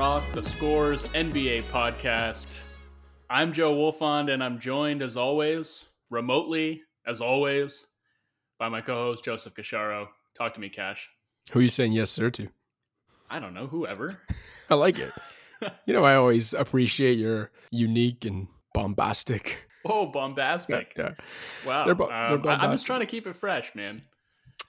Rock, the Scores NBA podcast. I'm Joe Wolfond, and I'm joined as always, remotely as always, by my co-host Joseph Casciaro. Talk to me, Cash. Who are you saying yes, sir, to? I don't know, whoever. I like it. you know, I always appreciate your unique and bombastic. Oh, bombastic! Yeah, Wow. They're bo- Um, they're I- I'm just trying to keep it fresh, man.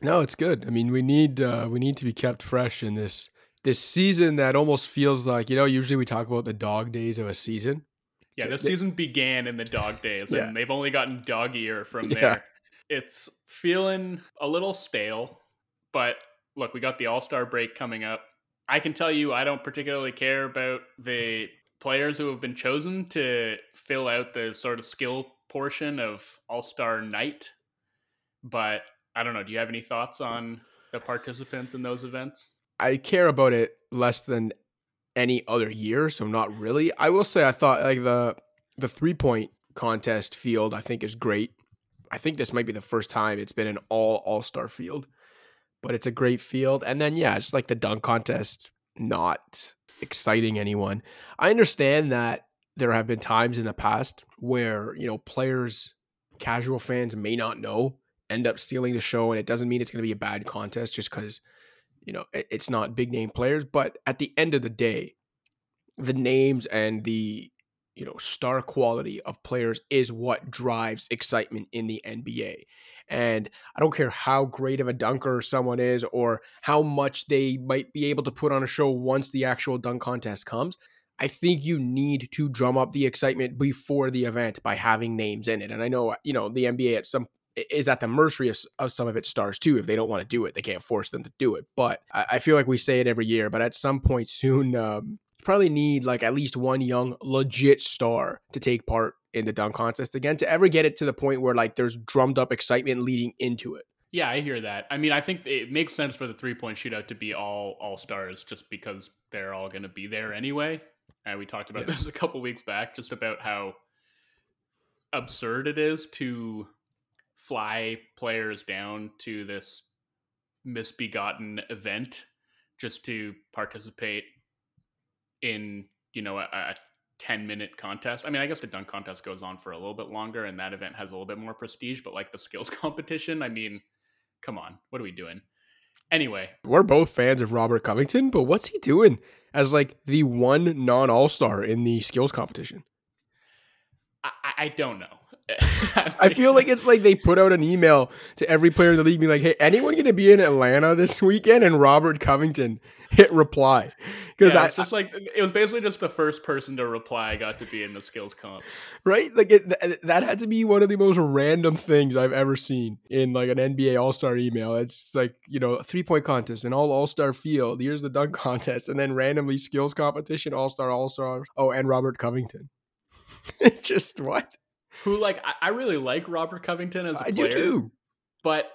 No, it's good. I mean, we need uh, we need to be kept fresh in this this season that almost feels like you know. Usually, we talk about the dog days of a season. Yeah, this They- season began in the dog days, Yeah. and they've only gotten doggier from Yeah. there. It's feeling a little stale, but look, we got the All Star break coming up. I can tell you, I don't particularly care about the players who have been chosen to fill out the sort of skill portion of All Star night, but I don't know. Do you have any thoughts on the participants in those events? I care about it less than any other year, so not really. I will say I thought like the the three point contest field I think is great. I think this might be the first time it's been an all all star field, but it's a great field. And then yeah, it's like the dunk contest, not exciting anyone. I understand that there have been times in the past where you know players, casual fans may not know, end up stealing the show, and it doesn't mean it's going to be a bad contest just because you know it- it's not big name players but at the end of the day the names and the you know star quality of players is what drives excitement in the NBA and I don't care how great of a dunker someone is or how much they might be able to put on a show once the actual dunk contest comes I think you need to drum up the excitement before the event by having names in it. And I know you know the NBA at some is at the mercy of, of some of its stars too. If they don't want to do it, they can't force them to do it. But I, I feel like we say it every year. But at some point soon, um, you probably need like at least one young legit star to take part in the dunk contest again to ever get it to the point where like there's drummed up excitement leading into it. Yeah, I hear that. I mean, I think it makes sense for the three point shootout to be all all stars, just because they're all going to be there anyway. And we talked about Yeah. this a couple weeks back, just about how absurd it is to fly players down to this misbegotten event just to participate in you know a, a 10 minute contest. I mean i guess the dunk contest goes on for a little bit longer and that event has a little bit more prestige but like the skills competition i mean come on what are we doing? Anyway. We're both fans of Robert Covington, but what's he doing as like the one non All Star in the skills competition? i, I- I don't know I feel like it's like they put out an email to every player in the league being like, hey, anyone going to be in Atlanta this weekend? And Robert Covington hit reply. Because yeah, it's just like it was basically just the first person to reply got to be in the skills comp right? Like it, th- that had to be one of the most random things I've ever seen in like an NBA All Star email. It's like, you know, three point contest, an all All Star field. Here's the dunk contest. And then randomly skills competition, All Star, All Star. Oh, and Robert Covington. just what? Who like I, I really like robert covington as a I player do too. but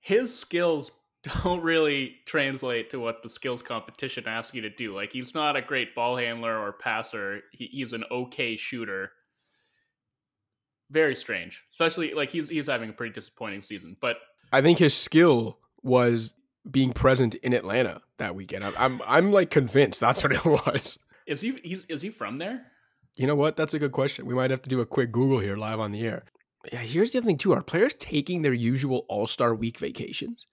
his skills don't really translate to what the skills competition asks you to do. Like he's not a great ball handler or passer. He, he's an okay shooter. Very strange, especially like he's he's having a pretty disappointing season. But I think his skill was being present in Atlanta that weekend. I'm, I'm, I'm like convinced that's what it was. is he he's is he from there? You know what? That's a good question. We might have to do a quick Google here live on the air. Yeah, here's the other thing too. Are players taking their usual All Star week vacations?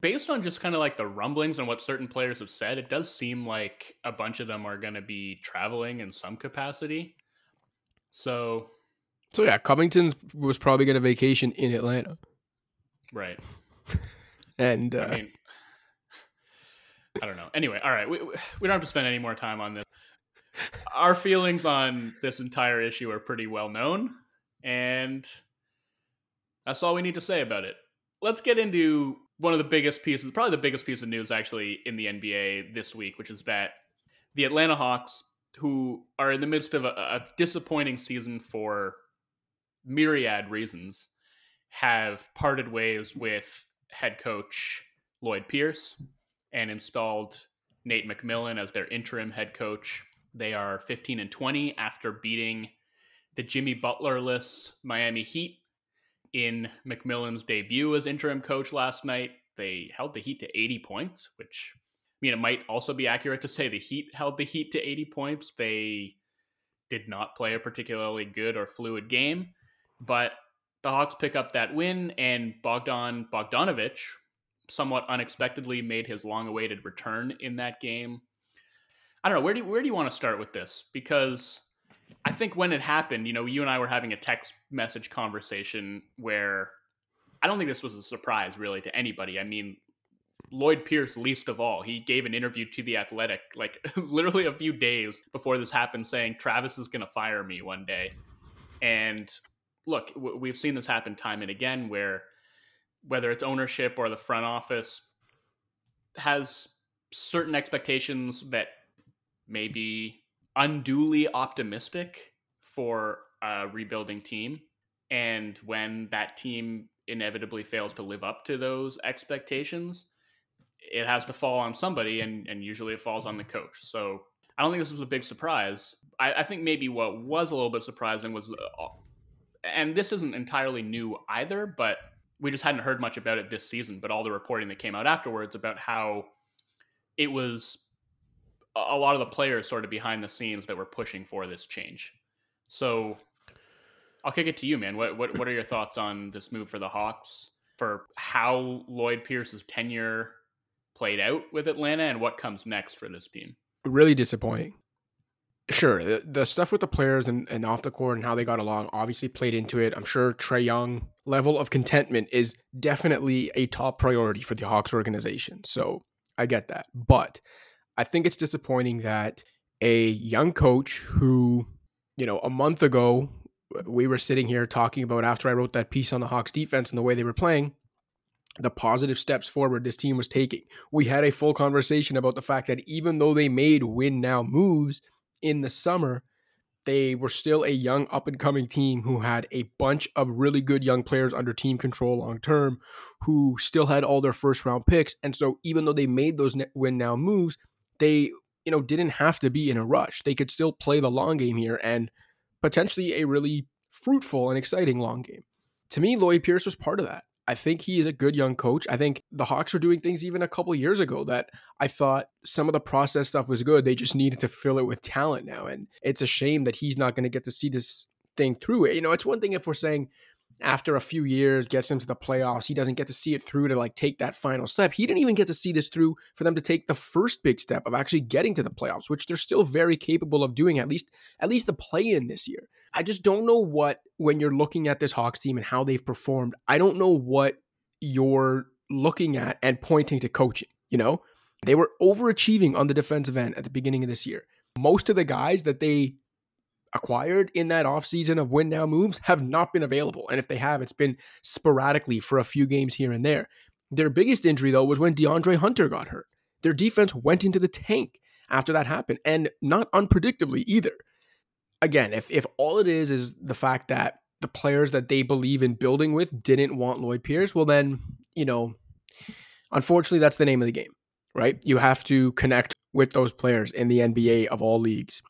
Based on just kind of like the rumblings and what certain players have said, it does seem like a bunch of them are going to be traveling in some capacity. So So yeah, Covington was probably going to vacation in Atlanta, right. and uh, I mean, I don't know. Anyway, all right, we we don't have to spend any more time on this. Our feelings on this entire issue are pretty well known, and that's all we need to say about it. Let's get into one of the biggest pieces, probably the biggest piece of news actually in the NBA this week, which is that the Atlanta Hawks, who are in the midst of a, a disappointing season for myriad reasons, have parted ways with head coach Lloyd Pierce and installed Nate McMillan as their interim head coach. They are 15 and 20 after beating the Jimmy Butlerless Miami Heat in McMillan's debut as interim coach last night. They held the Heat to 80 points, which I mean, it might also be accurate to say the Heat held the Heat to 80 points. They did not play a particularly good or fluid game, but the Hawks pick up that win, and Bogdan Bogdanovic somewhat unexpectedly made his long-awaited return in that game. I don't know where do you, where do you want to start with this because I think when it happened, you know, you and I were having a text message conversation where I don't think this was a surprise really to anybody. I mean, Lloyd Pierce, least of all, he gave an interview to The Athletic like literally a few days before this happened, saying Travis is going to fire me one day. And look, we've seen this happen time and again where whether it's ownership or the front office has certain expectations that may be unduly optimistic for a rebuilding team. And when that team inevitably fails to live up to those expectations, it has to fall on somebody, and, and usually it falls on the coach. So I don't think this was a big surprise. I, I think maybe what was a little bit surprising was, uh, and this isn't entirely new either, but we just hadn't heard much about it this season. But all the reporting that came out afterwards about how it was a lot of the players sort of behind the scenes that were pushing for this change. So I'll kick it to you, man. What what what are your thoughts on this move for the Hawks? For how Lloyd Pierce's tenure played out with Atlanta and what comes next for this team? Really disappointing. Sure, the, the stuff with the players and, and off the court and how they got along obviously played into it. I'm sure Trae Young level of contentment is definitely a top priority for the Hawks organization. So I get that. But I think it's disappointing that a young coach who, you know, a month ago uh, we were sitting here talking about after I wrote that piece on the Hawks defense and the way they were playing, the positive steps forward this team was taking. We had a full conversation about the fact that even though they made win now moves in the summer, they were still a young up and coming team who had a bunch of really good young players under team control long term who still had all their first round picks and so even though they made those win now moves they you know didn't have to be in a rush they could still play the long game here and potentially a really fruitful and exciting long game to me lloyd pierce was part of that I think he is a good young coach. I think the Hawks were doing things even a couple years ago that I thought some of the process stuff was good. They just needed to fill it with talent now. And it's a shame that he's not going to get to see this thing through it. You know, it's one thing if we're saying after a few years gets into the playoffs, he doesn't get to see it through to like take that final step. He didn't even get to see this through for them to take the first big step of actually getting to the playoffs, which they're still very capable of doing at least at least the play in this year. I just don't know what when you're looking at this Hawks team and how they've performed, I don't know what you're looking at and pointing to coaching, you know? They were overachieving on the defensive end at the beginning of this year. Most of the guys that they acquired in that offseason of win now moves have not been available. And if they have, it's been sporadically for a few games here and there. Their biggest injury, though, was when DeAndre Hunter got hurt. Their defense went into the tank after that happened, and not unpredictably either. Again, if, if all it is is the fact that the players that they believe in building with didn't want Lloyd Pierce, well, then, you know, unfortunately, that's the name of the game, right? You have to connect with those players in the NBA of all leagues.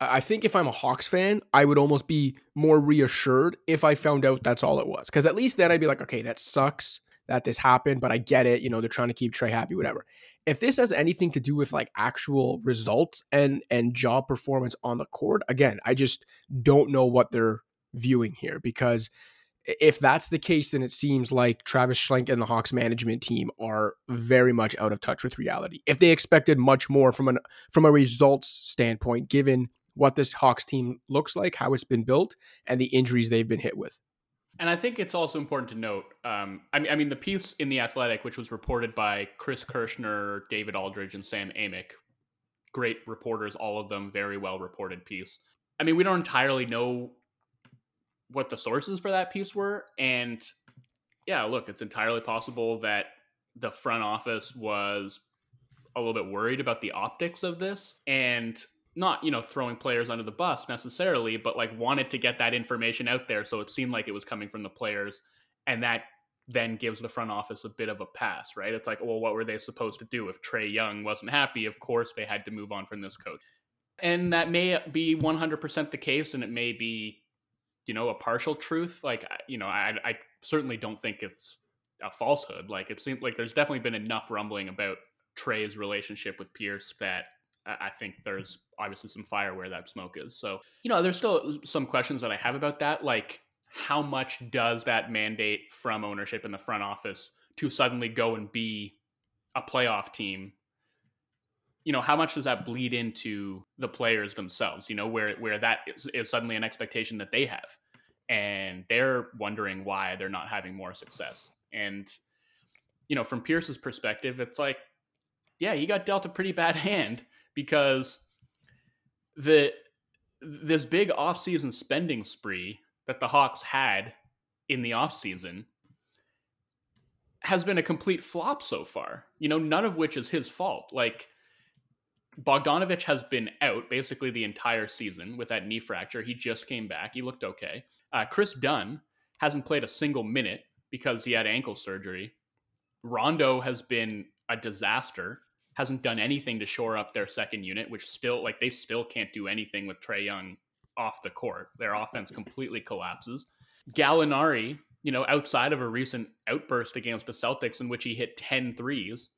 I think if I'm a Hawks fan, I would almost be more reassured if I found out that's all it was. Because at least then I'd be like, okay, that sucks that this happened, but I get it. You know, they're trying to keep Trae happy, whatever. If this has anything to do with like actual results and and job performance on the court, again, I just don't know what they're viewing here because if that's the case, then it seems like Travis Schlenk and the Hawks management team are very much out of touch with reality. If they expected much more from an from a results standpoint, given what this Hawks team looks like, how it's been built, and the injuries they've been hit with. And I think it's also important to note. Um, I mean, I mean, the piece in the Athletic, which was reported by Chris Kirschner, David Aldridge, and Sam Amick, great reporters, all of them, very well reported piece. I mean, we don't entirely know what the sources for that piece were, and yeah, look, it's entirely possible that the front office was a little bit worried about the optics of this, and not you know throwing players under the bus necessarily but like wanted to get that information out there so it seemed like it was coming from the players and that then gives the front office a bit of a pass right? It's like well what were they supposed to do? If trae young wasn't happy of course they had to move on from this coach. And that may be 100% the case and it may be you know a partial truth like you know i, I certainly don't think it's a falsehood. Like it seems like there's definitely been enough rumbling about Trae's relationship with Pierce that I think there's obviously some fire where that smoke is. So, you know, there's still some questions that I have about that. Like, how much does that mandate from ownership in the front office to suddenly go and be a playoff team? You know, how much does that bleed into the players themselves? You know, where where that is, is suddenly an expectation that they have, and they're wondering why they're not having more success. And you know, from Pierce's perspective, it's like, yeah, he got dealt a pretty bad hand because the this big offseason spending spree that the Hawks had in the offseason has been a complete flop so far. You know, none of which is his fault. Like Bogdanovic has been out basically the entire season with that knee fracture. He just came back. He looked okay. Uh, Kris Dunn hasn't played a single minute because he had ankle surgery. Rondo has been a disaster hasn't done anything to shore up their second unit, which still like they still can't do anything with Trae Young off the court. Their offense completely collapses. Gallinari, you know, outside of a recent outburst against the Celtics in which he hit 10 threes,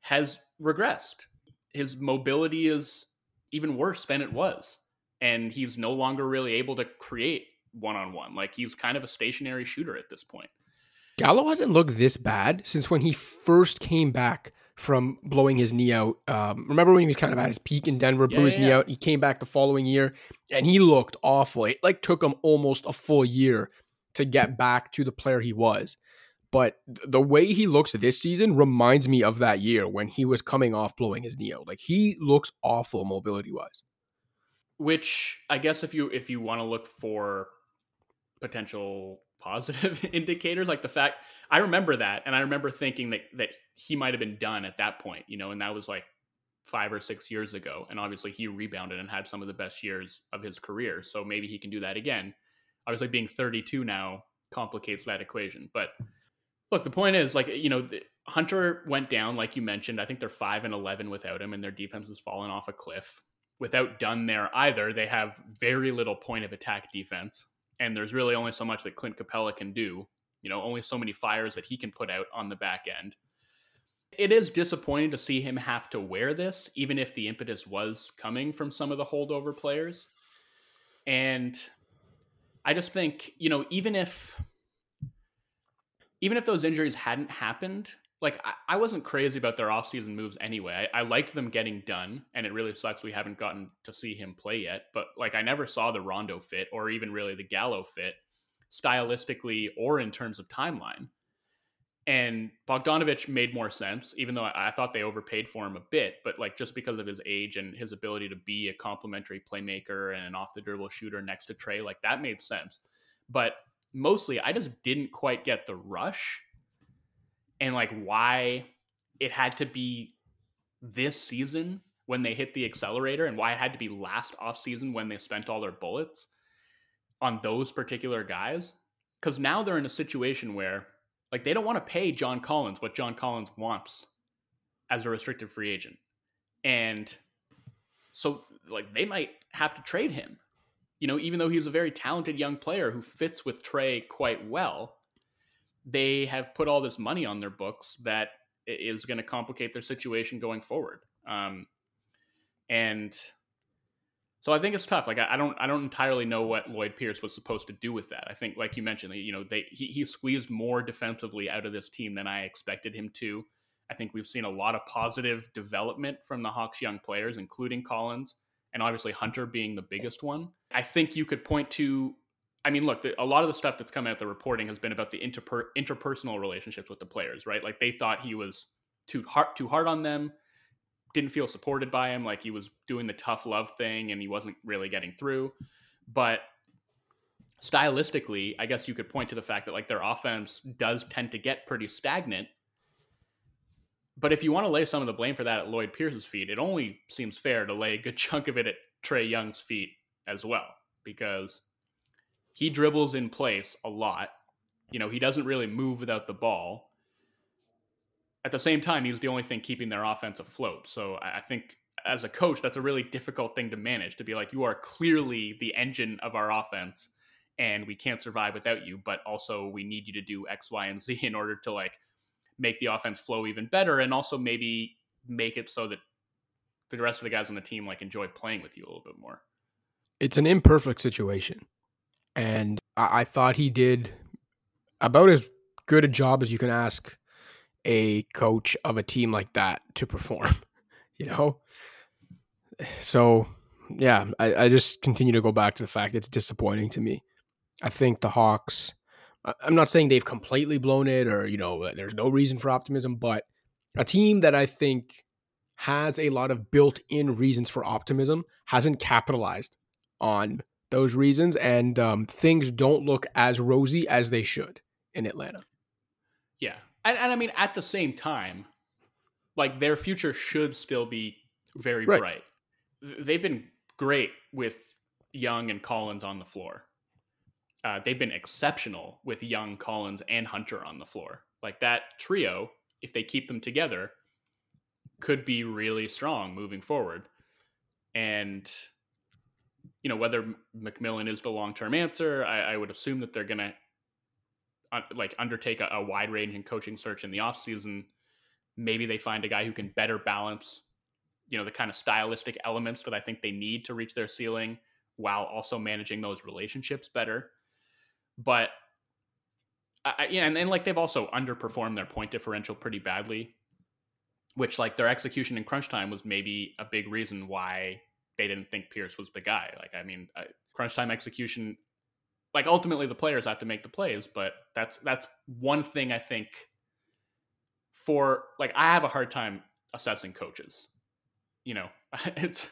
has regressed. His mobility is even worse than it was. And he's no longer really able to create one on one. Like he's kind of a stationary shooter at this point. Gallo hasn't looked this bad since when he first came back from blowing his knee out. Um, remember when he was kind of at his peak in Denver, blew yeah, his yeah. knee out. He came back the following year, and he looked awful. It like took him almost a full year to get back to the player he was. But the way he looks this season reminds me of that year when he was coming off blowing his knee out. Like he looks awful mobility wise. Which I guess if you if you want to look for potential positive indicators like the fact i remember that and i remember thinking that that he might have been done at that point you know and that was like five or six years ago and obviously he rebounded and had some of the best years of his career so maybe he can do that again. Obviously being 32 now complicates that equation but look the point is like you know hunter went down like you mentioned i think they're 5 and 11 without him and their defense has fallen off a cliff. Without Dunn there either they have very little point of attack defense and there's really only so much that Clint Capela can do. You know, only so many fires that he can put out on the back end. It is disappointing to see him have to wear this, even if the impetus was coming from some of the holdover players. And I just think, you know, even if even if those injuries hadn't happened, like I, I, wasn't crazy about their offseason moves anyway. I, I, liked them getting done, and it really sucks we haven't gotten to see him play yet. But like I never saw the Rondo fit or even really the Gallo fit stylistically or in terms of timeline. And Bogdanovic made more sense, even though I, I thought they overpaid for him a bit. But like just because of his age and his ability to be a complementary playmaker and an off the dribble shooter next to Trae, like that made sense. But mostly, I just didn't quite get the rush and like why it had to be this season when they hit the accelerator and why it had to be last off season when they spent all their bullets on those particular guys. Because now they're in a situation where like they don't want to pay John Collins what John Collins wants as a restricted free agent. And so like they might have to trade him you know even though he's a very talented young player who fits with Trae quite well they have put all this money on their books that is going to complicate their situation going forward. Um, and so I think it's tough. Like I, I, don't, I don't entirely know what Lloyd Pierce was supposed to do with that. I think, like you mentioned, you know, they he, he squeezed more defensively out of this team than I expected him to. I think we've seen a lot of positive development from the Hawks' young players, including Collins and obviously Hunter being the biggest one. I think you could point to I mean, look, the, a lot of the stuff that's come out the reporting has been about the interper, interpersonal relationships with the players, right? Like they thought he was too hard, too hard on them, didn't feel supported by him, like he was doing the tough love thing and he wasn't really getting through. But stylistically, I guess you could point to the fact that like their offense does tend to get pretty stagnant. But if you want to lay some of the blame for that at Lloyd Pierce's feet, it only seems fair to lay a good chunk of it at Trae Young's feet as well, because he dribbles in place a lot. You know, he doesn't really move without the ball. At the same time, he's the only thing keeping their offense afloat. So I think as a coach, that's a really difficult thing to manage to be like, you are clearly the engine of our offense and we can't survive without you, but also we need you to do X, Y, and Z in order to like make the offense flow even better and also maybe make it so that the rest of the guys on the team like enjoy playing with you a little bit more. It's an imperfect situation, and I, I thought he did about as good a job as you can ask a coach of a team like that to perform. You know, so yeah, I, I just continue to go back to the fact it's disappointing to me. I think the Hawks. I'm not saying they've completely blown it or you know there's no reason for optimism, but a team that I think has a lot of built-in reasons for optimism hasn't capitalized on those reasons, and um, things don't look as rosy as they should in Atlanta. Yeah, and, and I mean at the same time, like their future should still be very right. bright. They've been great with Young and Collins on the floor. Uh, they've been exceptional with Young, Collins, and Hunter on the floor. Like that trio, if they keep them together, could be really strong moving forward. And you know whether McMillan is the long term answer, I, I, would assume that they're gonna uh, like undertake a, a wide ranging coaching search in the offseason. Maybe they find a guy who can better balance you know the kind of stylistic elements that I think they need to reach their ceiling while also managing those relationships better. But I, yeah, and, and like they've also underperformed their point differential pretty badly, which like their execution in crunch time was maybe a big reason why they didn't think Pierce was the guy. Like I mean, I, crunch time execution, like ultimately the players have to make the plays, but that's that's one thing I think for like I have a hard time assessing coaches you know, it's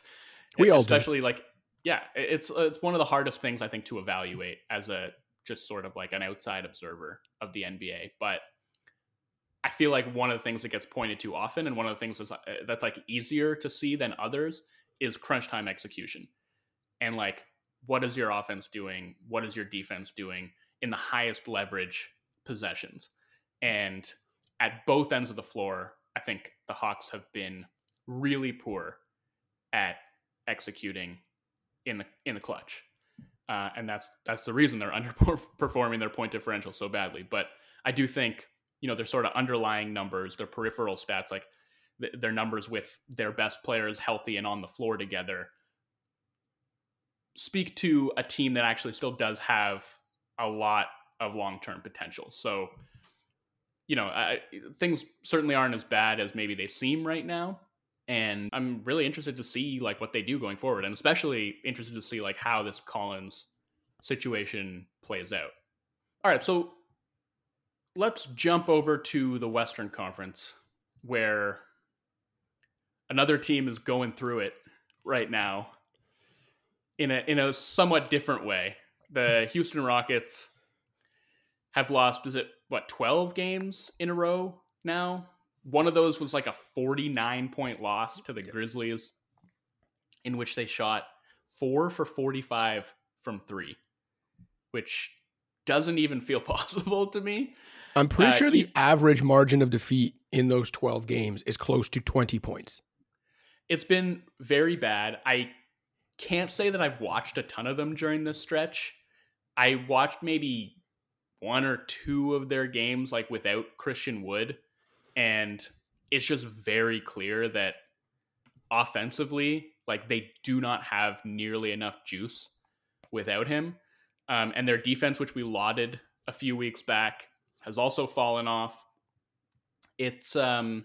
we all especially do. like yeah, it's it's one of the hardest things I think to evaluate as a just sort of like an outside observer of the NBA, but I feel like one of the things that gets pointed to often, and one of the things that's, uh, that's like easier to see than others, is crunch time execution. And like, what is your offense doing? What is your defense doing in the highest leverage possessions? And at both ends of the floor, I think the Hawks have been really poor at executing in the in the clutch, uh, and that's that's the reason they're underperforming their point differential so badly. But I do think you know their sort of underlying numbers, their peripheral stats, like th- their numbers with their best players healthy and on the floor together, speak to a team that actually still does have a lot of long term potential. So you know, I, things certainly aren't as bad as maybe they seem right now and I'm really interested to see like what they do going forward, and especially interested to see like how this Collins situation plays out. All right, so let's jump over to the Western Conference, where another team is going through it right now in a in a somewhat different way. The Houston Rockets have lost is it what 12 games in a row now one of those was like a 49 point loss to the Grizzlies, in which they shot four for 45 from three, which doesn't even feel possible to me. I'm pretty uh, sure the average margin of defeat in those 12 games is close to 20 points. It's been very bad. I can't say that I've watched a ton of them during this stretch. I watched maybe one or two of their games like without Christian Wood and it's just very clear that offensively, like they do not have nearly enough juice without him. Um, and their defense, which we lauded a few weeks back, has also fallen off. It's um,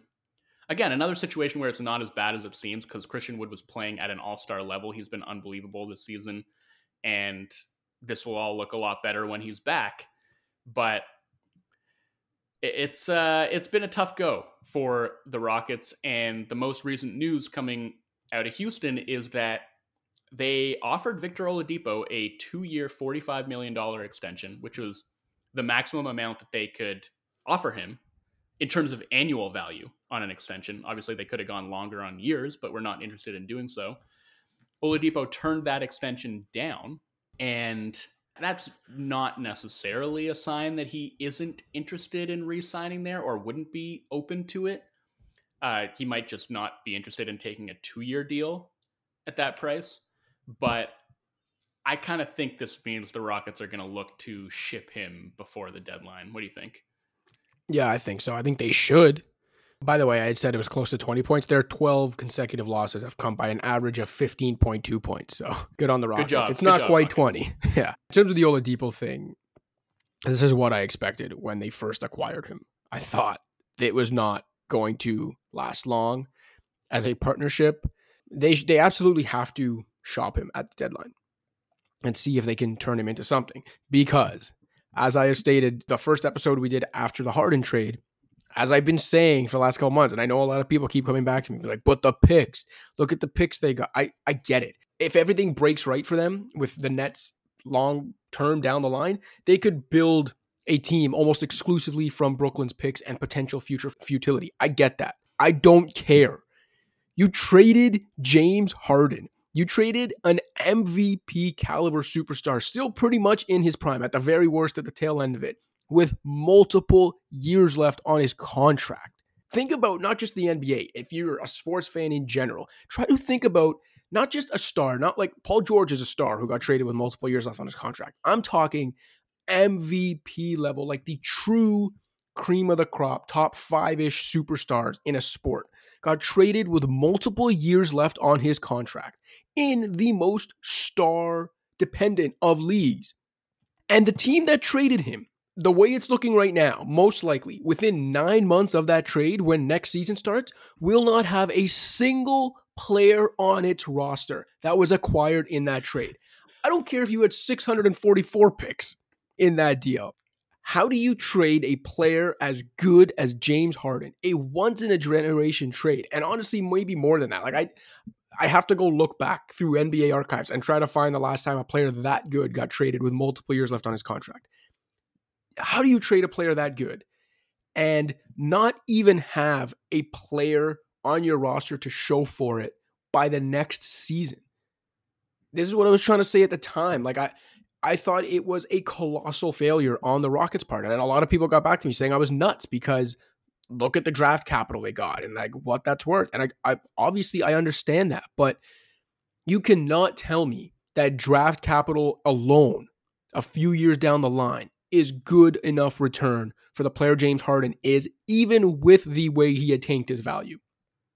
again another situation where it's not as bad as it seems because Christian Wood was playing at an All Star level. He's been unbelievable this season, and this will all look a lot better when he's back. But it's uh, it's been a tough go for the Rockets, and the most recent news coming out of Houston is that they offered Victor Oladipo a two-year, forty-five million dollar extension, which was the maximum amount that they could offer him in terms of annual value on an extension. Obviously, they could have gone longer on years, but we're not interested in doing so. Oladipo turned that extension down, and that's not necessarily a sign that he isn't interested in re-signing there or wouldn't be open to it. Uh, he might just not be interested in taking a two-year deal at that price. But I kind of think this means the Rockets are going to look to ship him before the deadline. What do you think? Yeah, I think so. I think they should. By the way, I had said it was close to 20 points. Their 12 consecutive losses have come by an average of 15.2 points. So good on the Rockets. job. It's Good not job, quite Rockets. 20. Yeah. In terms of the Oladipo thing, this is what I expected when they first acquired him. I thought it was not going to last long as a partnership. They they absolutely have to shop him at the deadline and see if they can turn him into something because as I have stated the first episode we did after the Harden trade, as I've been saying for the last couple months, and I know a lot of people keep coming back to me, like, but the picks, look at the picks they got. I, I get it. If everything breaks right for them with the Nets long term down the line, they could build a team almost exclusively from Brooklyn's picks and potential future futility. I get that. I don't care. You traded James Harden. You traded an MVP caliber superstar, still pretty much in his prime, at the very worst, at the tail end of it, with multiple years left on his contract. Think about not just the NBA, if you're a sports fan in general, try to think about not just a star, not like Paul George is a star who got traded with multiple years left on his contract. I'm talking MVP level, like the true cream of the crop, top five ish superstars in a sport, got traded with multiple years left on his contract in the most star dependent of leagues. And the team that traded him, the way it's looking right now, most likely within nine months of that trade, when next season starts, will not have a single player on its roster that was acquired in that trade. I don't care if you had 644 picks in that deal. How do you trade a player as good as James Harden? A once in a generation trade. And honestly, maybe more than that. Like I I have to go look back through NBA archives and try to find the last time a player that good got traded with multiple years left on his contract. How do you trade a player that good and not even have a player on your roster to show for it by the next season? This is what I was trying to say at the time. Like I I thought it was a colossal failure on the Rockets' part. And a lot of people got back to me saying I was nuts because look at the draft capital they got and like what that's worth. And I, I obviously I understand that, but you cannot tell me that draft capital alone, a few years down the line, is good enough return for the player James Harden is, even with the way he had tanked his value.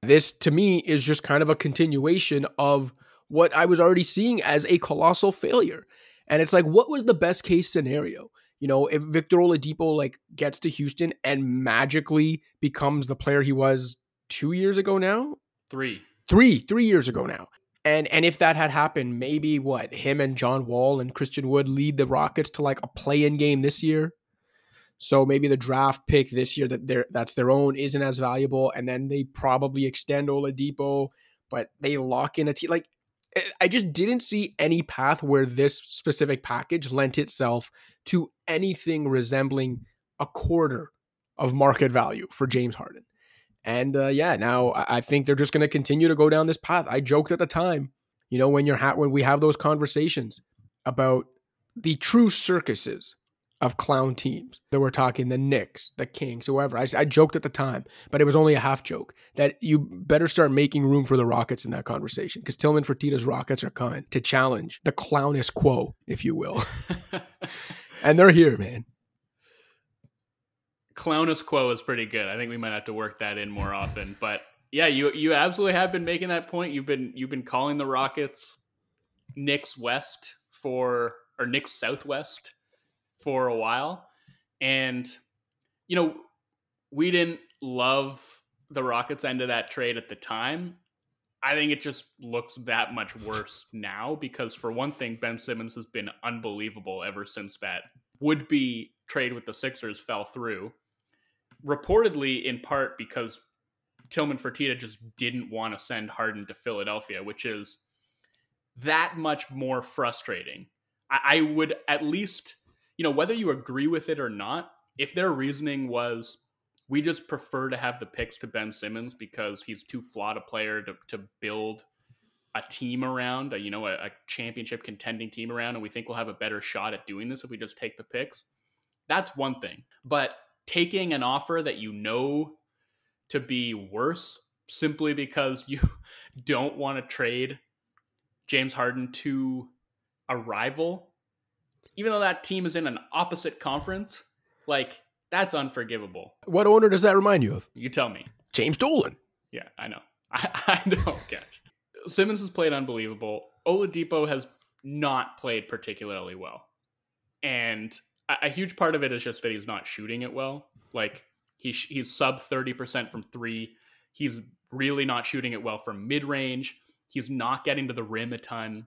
This to me is just kind of a continuation of what I was already seeing as a colossal failure. And it's like, what was the best case scenario? You know, if Victor Oladipo like gets to Houston and magically becomes the player he was two years ago now, Three. three, three years ago now. And and if that had happened, maybe what him and John Wall and Christian Wood lead the Rockets to like a play-in game this year. So maybe the draft pick this year that they're that's their own isn't as valuable, and then they probably extend Oladipo, but they lock in a team like eh, I just didn't see any path where this specific package lent itself to anything resembling a quarter of market value for James Harden. And uh, yeah, now I think they're just going to continue to go down this path. I joked at the time, you know, when you're ha- when we have those conversations about the true circuses of clown teams that we're talking the Knicks, the Kings, whoever. I, I joked at the time, but it was only a half joke that you better start making room for the Rockets in that conversation because Tillman Fertitta's Rockets are coming to challenge the clownist quo, if you will. and they're here, man. Clownus quo is pretty good. I think we might have to work that in more often. But yeah, you you absolutely have been making that point. You've been you've been calling the Rockets Knicks West for or Knicks Southwest for a while. And you know, we didn't love the Rockets end of that trade at the time. I think it just looks that much worse now because for one thing, Ben Simmons has been unbelievable ever since that would be trade with the Sixers fell through. Reportedly, in part because Tillman Fertitta just didn't want to send Harden to Philadelphia, which is that much more frustrating. I, I would at least, you know, whether you agree with it or not, if their reasoning was we just prefer to have the picks to Ben Simmons because he's too flawed a player to, to build a team around, a, you know, a, a championship contending team around, and we think we'll have a better shot at doing this if we just take the picks. That's one thing. But taking an offer that you know to be worse simply because you don't want to trade James Harden to a rival, even though that team is in an opposite conference, like that's unforgivable. What owner does that remind you of? You tell me. James Dolan. Yeah, I know. I, I know, gosh. Simmons has played unbelievable. Oladipo has not played particularly well. And a, huge part of it is just that he's not shooting it well. Like he's he's sub 30% from 3. He's really not shooting it well from mid-range. He's not getting to the rim a ton.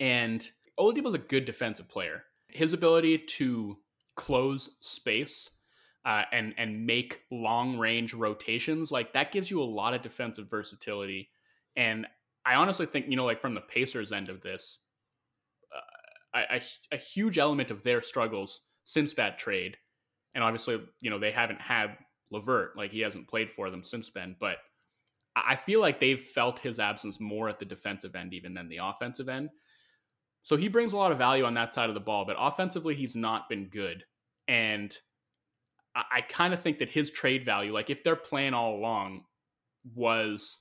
And Oladipo's a good defensive player. His ability to close space uh, and and make long range rotations like that gives you a lot of defensive versatility. And I honestly think you know like from the Pacers end of this, a, a huge element of their struggles since that trade, and obviously you know they haven't had LeVert like he hasn't played for them since then, but I feel like they've felt his absence more at the defensive end even than the offensive end. So he brings a lot of value on that side of the ball, but offensively he's not been good. And I, I kind of think that his trade value, like if their plan all along was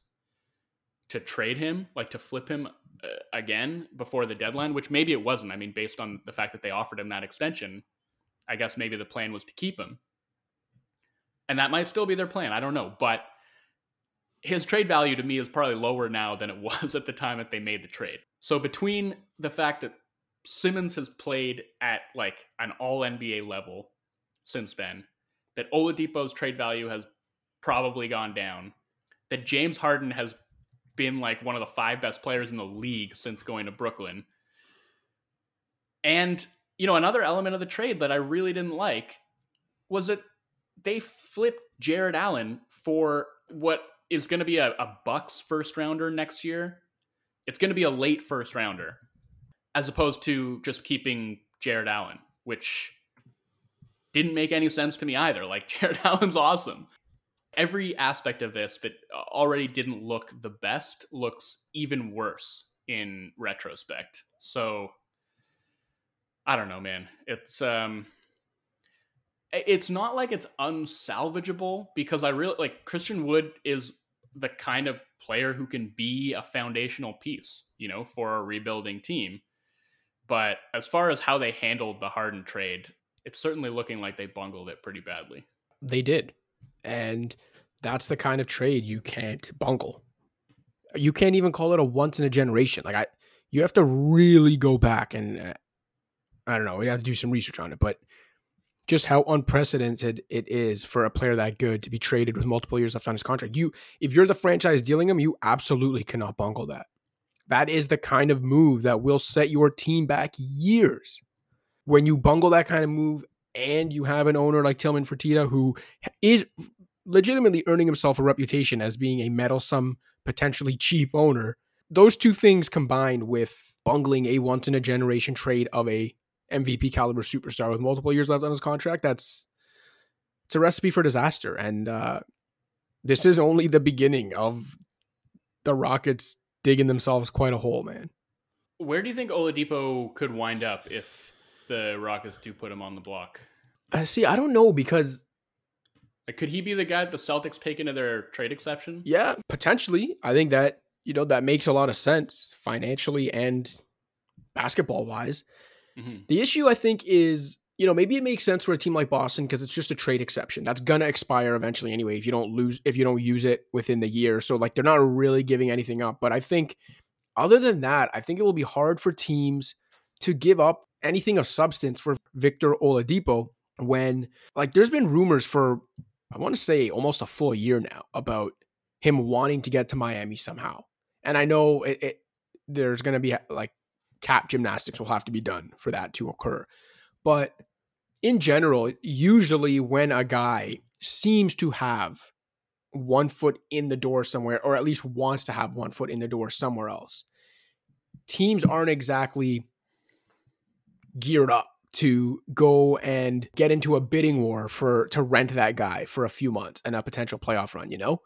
to trade him, like to flip him Uh, again before the deadline, which maybe it wasn't. I mean, based on the fact that they offered him that extension, I guess maybe the plan was to keep him. And that might still be their plan. I don't know. But his trade value to me is probably lower now than it was at the time that they made the trade. So between the fact that Simmons has played at like an all NBA level since then, that Oladipo's trade value has probably gone down, that James Harden has been like one of the five best players in the league since going to Brooklyn. And, you know, another element of the trade that I really didn't like was that they flipped Jarrett Allen for what is going to be a, a Bucks first rounder next year. It's going to be a late first rounder as opposed to just keeping Jarrett Allen, which didn't make any sense to me either. Like Jarrett Allen's awesome. Every aspect of this that already didn't look the best looks even worse in retrospect. So I don't know, man. It's um it's not like it's unsalvageable because I really like Christian Wood is the kind of player who can be a foundational piece, you know, for a rebuilding team. But as far as how they handled the Harden trade, it's certainly looking like they bungled it pretty badly. They did. And that's the kind of trade you can't bungle. You can't even call it a once in a generation. Like I you have to really go back and uh, I don't know, we have to do some research on it, but just how unprecedented it is for a player that good to be traded with multiple years left on his contract. You if you're the franchise dealing him, you absolutely cannot bungle that. That is the kind of move that will set your team back years when you bungle that kind of move and you have an owner like Tillman Fertitta who is legitimately earning himself a reputation as being a meddlesome, potentially cheap owner, those two things combined with bungling a once in a generation trade of a MVP caliber superstar with multiple years left on his contract, that's it's a recipe for disaster. And uh, this is only the beginning of the Rockets digging themselves quite a hole, man. Where do you think Oladipo could wind up if the Rockets do put him on the block. I see. I don't know because like, could he be the guy the Celtics take into their trade exception? Yeah, potentially. I think that you know that makes a lot of sense financially and basketball wise. Mm-hmm. The issue I think is you know maybe it makes sense for a team like Boston because it's just a trade exception that's gonna expire eventually anyway if you don't lose if you don't use it within the year. So like they're not really giving anything up. But I think other than that, I think it will be hard for teams to give up anything of substance for Victor Oladipo when like there's been rumors for I want to say almost a full year now about him wanting to get to Miami somehow. And I know it, it there's going to be like cap gymnastics will have to be done for that to occur. But in general, usually when a guy seems to have one foot in the door somewhere, or at least wants to have one foot in the door somewhere else, teams aren't exactly geared up to go and get into a bidding war for to rent that guy for a few months and a potential playoff run, you know?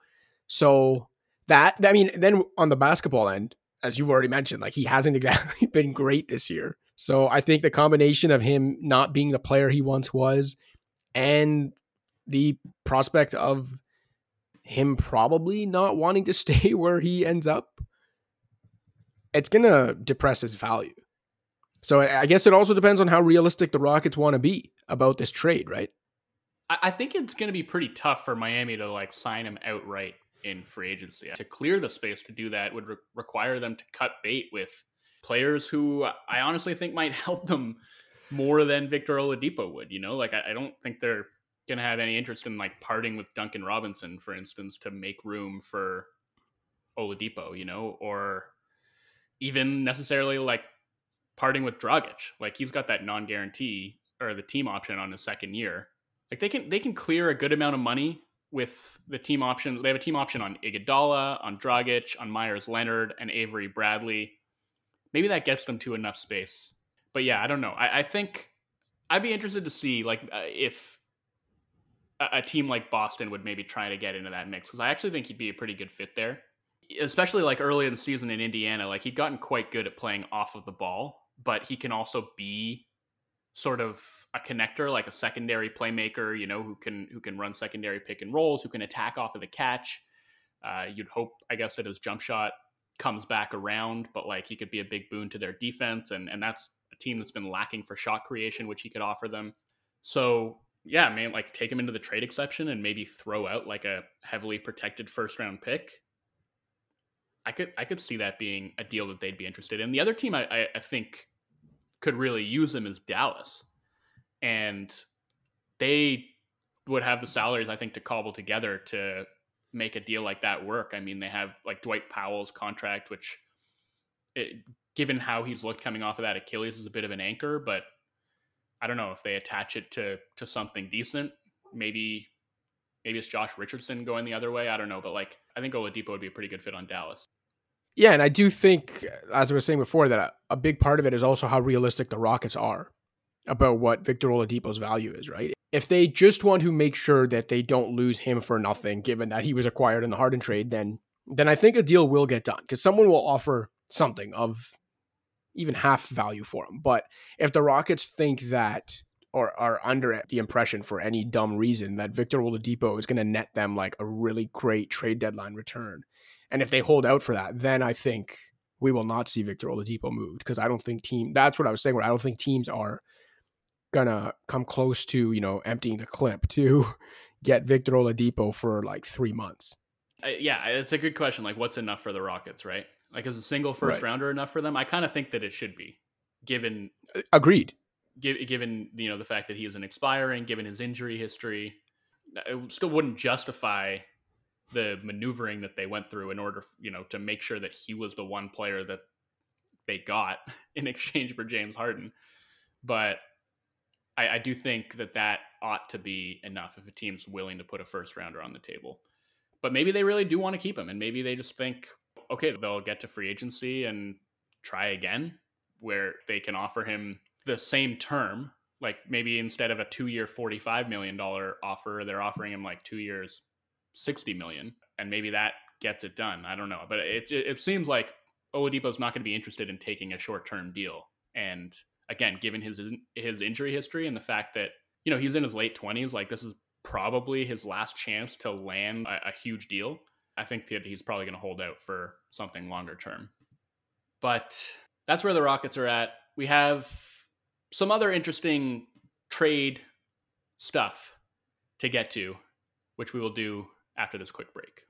So that I mean, then on the basketball end, as you've already mentioned, like he hasn't exactly been great this year. So I think the combination of him not being the player he once was and the prospect of him probably not wanting to stay where he ends up, it's to depress his value. So I guess it also depends on how realistic the Rockets want to be about this trade, right? I, think it's going to be pretty tough for Miami to like sign him outright in free agency. To clear the space to do that would re- require them to cut bait with players who I honestly think might help them more than Victor Oladipo would. You know, like I, I don't think they're going to have any interest in like parting with Duncan Robinson, for instance, to make room for Oladipo. You know, or even necessarily like parting with Dragic. Like he's got that non-guarantee or the team option on his second year. Like they can they can clear a good amount of money with the team option. They have a team option on Iguodala, on Dragic, on Meyers Leonard, and Avery Bradley. Maybe that gets them to enough space. But yeah, I don't know. I, I think I'd be interested to see like uh, if a, a team like Boston would maybe try to get into that mix because I actually think he'd be a pretty good fit there especially like early in the season in Indiana, like he'd gotten quite good at playing off of the ball, but he can also be sort of a connector, like a secondary playmaker, you know, who can who can run secondary pick and rolls, who can attack off of the catch. Uh, you'd hope, I guess, that his jump shot comes back around, but like he could be a big boon to their defense, and and that's a team that's been lacking for shot creation, which he could offer them. So yeah, man, like take him into the trade exception and maybe throw out like a heavily protected first round pick I could I could see that being a deal that they'd be interested in. The other team I, I, I think could really use him is Dallas, and they would have the salaries I think to cobble together to make a deal like that work. I mean, they have like Dwight Powell's contract, which, it, given how he's looked coming off of that Achilles, is a bit of an anchor. But I don't know if they attach it to to something decent. Maybe maybe it's Josh Richardson going the other way. I don't know, but like I think Oladipo would be a pretty good fit on Dallas. Yeah, and I do think, as I was saying before, that a, big part of it is also how realistic the Rockets are about what Victor Oladipo's value is, right? If they just want to make sure that they don't lose him for nothing, given that he was acquired in the Harden trade, then then I think a deal will get done because someone will offer something of even half value for him. But if the Rockets think that or are under the impression for any dumb reason that Victor Oladipo is going to net them like a really great trade deadline return, and if they hold out for that, then I think we will not see Victor Oladipo moved because I don't think team. That's what I was saying. Where I don't think teams are gonna come close to you know emptying the clip to get Victor Oladipo for like three months. Uh, yeah, it's a good question. Like, what's enough for the Rockets, right? Like, is a single first right. rounder enough for them? I kind of think that it should be, given. Agreed. Given you know the fact that he is an expiring, given his injury history, it still wouldn't justify the maneuvering that they went through in order, you know, to make sure that he was the one player that they got in exchange for James Harden. But I, I do think that that ought to be enough if a team's willing to put a first rounder on the table. But maybe they really do want to keep him, and maybe they just think, okay, they'll get to free agency and try again, where they can offer him the same term. Like maybe instead of a two year, $45 million offer, they're offering him like two years, 60 million and maybe that gets it done. I don't know, but it it, it seems like Oladipo's not going to be interested in taking a short term deal. And again, given his his injury history and the fact that you know he's in his late twenties, like this is probably his last chance to land a, a huge deal. I think that he's probably going to hold out for something longer term. But that's where the Rockets are at. We have some other interesting trade stuff to get to, which we will do after this quick break.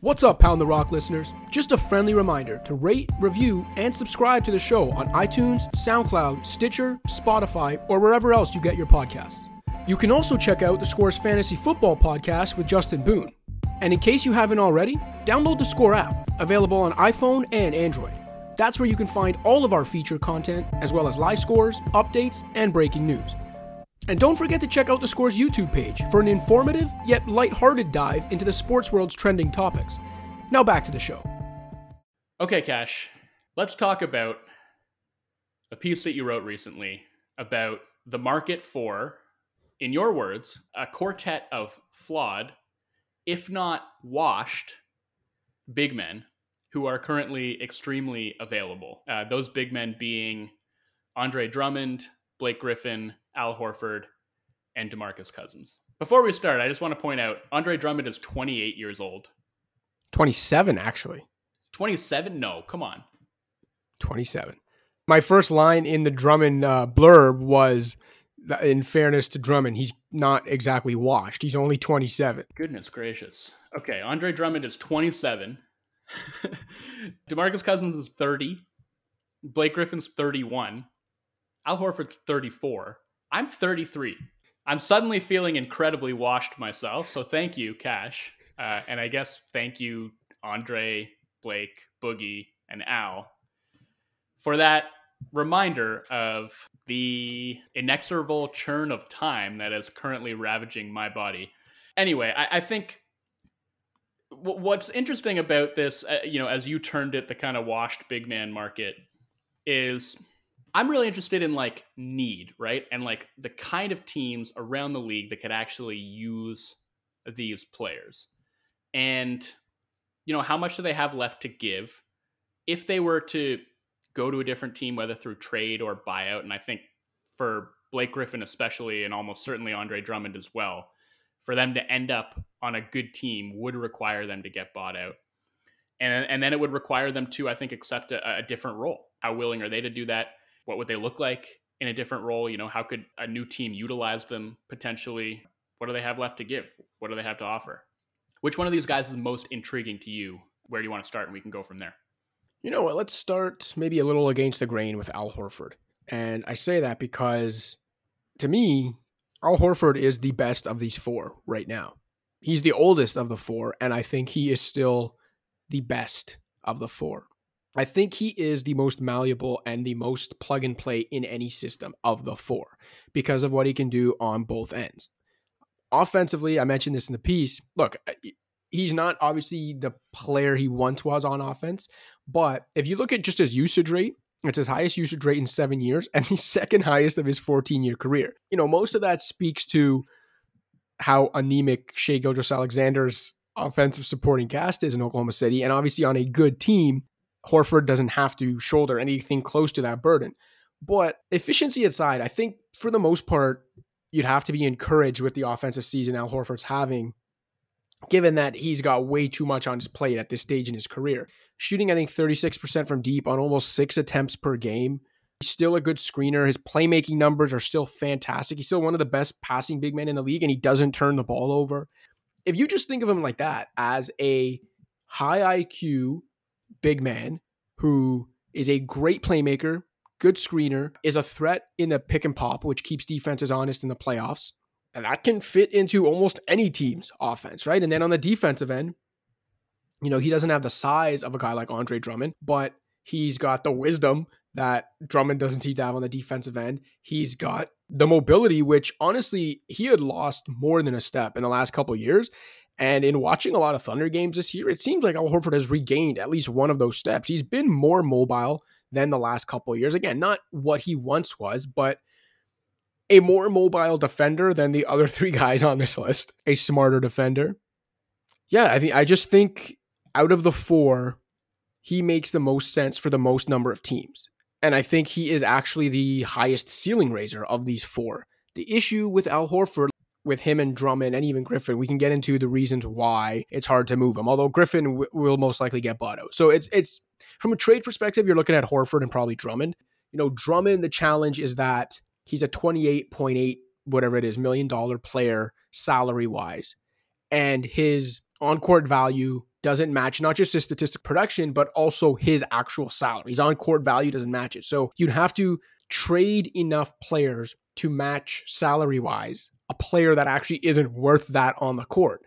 What's up, Pound the Rock listeners? Just a friendly reminder to rate, review, and subscribe to the show on iTunes, SoundCloud, Stitcher, Spotify, or wherever else you get your podcasts. You can also check out the Scores Fantasy Football podcast with Justin Boone. And in case you haven't already, download the Score app, available on iPhone and Android. That's where you can find all of our feature content, as well as live scores, updates, and breaking news. And don't forget to check out the Scores YouTube page for an informative yet light-hearted dive into the sports world's trending topics. Now back to the show. Okay, Cash, let's talk about a piece that you wrote recently about the market for, in your words, a quartet of flawed, if not washed, big men who are currently extremely available. Uh, those big men being Andre Drummond, Blake Griffin, Al Horford, and DeMarcus Cousins. Before we start, I just want to point out Andre Drummond is 28 years old. 27, actually. 27? No, come on. 27. My first line in the Drummond uh, blurb was in fairness to Drummond, he's not exactly washed. He's only 27. Goodness gracious. Okay, Andre Drummond is 27. DeMarcus Cousins is 30. Blake Griffin's 31. Al Horford's 34. I'm 33. I'm suddenly feeling incredibly washed myself. So thank you, Cash. Uh, and I guess thank you, Andre, Blake, Boogie, and Al, for that reminder of the inexorable churn of time that is currently ravaging my body. Anyway, I, I think w- what's interesting about this, uh, you know, as you turned it the kind of washed big man market, is I'm really interested in like need, right? And like the kind of teams around the league that could actually use these players. And you know, how much do they have left to give? If they were to go to a different team, whether through trade or buyout, and I think for Blake Griffin especially, and almost certainly Andre Drummond as well, for them to end up on a good team would require them to get bought out. And, and then it would require them to, I think, accept a, a different role. How willing are they to do that? What would they look like in a different role? You know, how could a new team utilize them potentially? What do they have left to give? What do they have to offer? Which one of these guys is most intriguing to you? Where do you want to start? And we can go from there. You know what? Let's start maybe a little against the grain with Al Horford. And I say that because to me, Al Horford is the best of these four right now. He's the oldest of the four, and I think he is still the best of the four. I think he is the most malleable and the most plug and play in any system of the four because of what he can do on both ends. Offensively, I mentioned this in the piece. Look, he's not obviously the player he once was on offense, but if you look at just his usage rate, it's his highest usage rate in seven years and the second highest of his 14 year career. You know, most of that speaks to how anemic Shai Gilgeous-Alexander's offensive supporting cast is in Oklahoma City. And obviously, on a good team, Horford doesn't have to shoulder anything close to that burden. But efficiency aside, I think for the most part, you'd have to be encouraged with the offensive season Al Horford's having, given that he's got way too much on his plate at this stage in his career. Shooting, I think, 36% from deep on almost six attempts per game. He's still a good screener. His playmaking numbers are still fantastic. He's still one of the best passing big men in the league, and he doesn't turn the ball over. If you just think of him like that, as a high IQ big man who is a great playmaker, good screener, is a threat in the pick and pop, which keeps defenses honest in the playoffs. And that can fit into almost any team's offense, right? And then on the defensive end, you know, he doesn't have the size of a guy like Andre Drummond, but he's got the wisdom that Drummond doesn't seem to have on the defensive end. He's got the mobility, which honestly, he had lost more than a step in the last couple years. And in watching a lot of Thunder games this year, it seems like Al Horford has regained at least one of those steps. He's been more mobile than the last couple years. Again, not what he once was, but a more mobile defender than the other three guys on this list. A smarter defender. Yeah, I think I just think out of the four, he makes the most sense for the most number of teams. And I think he is actually the highest ceiling raiser of these four. The issue with Al Horford, with him and Drummond and even Griffin, we can get into the reasons why it's hard to move him. Although Griffin w- will most likely get bought out. So it's it's from a trade perspective, you're looking at Horford and probably Drummond. You know, Drummond, the challenge is that he's a 28.8 whatever it is million dollar player salary wise, and his on court value doesn't match not just his statistic production, but also his actual salary. His on court value doesn't match it. So you'd have to trade enough players to match salary wise a player that actually isn't worth that on the court.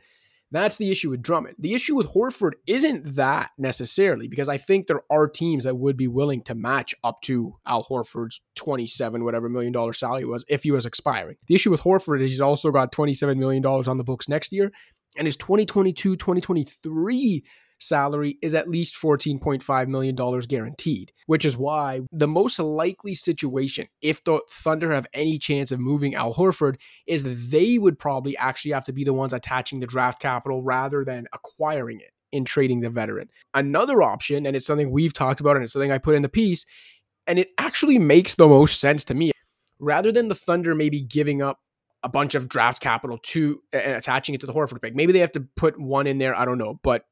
That's the issue with Drummond. The issue with Horford isn't that necessarily because I think there are teams that would be willing to match up to Al Horford's 27 whatever million dollar salary was if he was expiring. The issue with Horford is he's also got 27 million dollars on the books next year and his 2022 2023 salary is at least $14.5 million guaranteed, which is why the most likely situation, if the Thunder have any chance of moving Al Horford, is they would probably actually have to be the ones attaching the draft capital rather than acquiring it in trading the veteran. Another option, and it's something we've talked about and it's something I put in the piece, and it actually makes the most sense to me. Rather than the Thunder maybe giving up a bunch of draft capital to and attaching it to the Horford pick. Maybe they have to put one in there. I don't know. But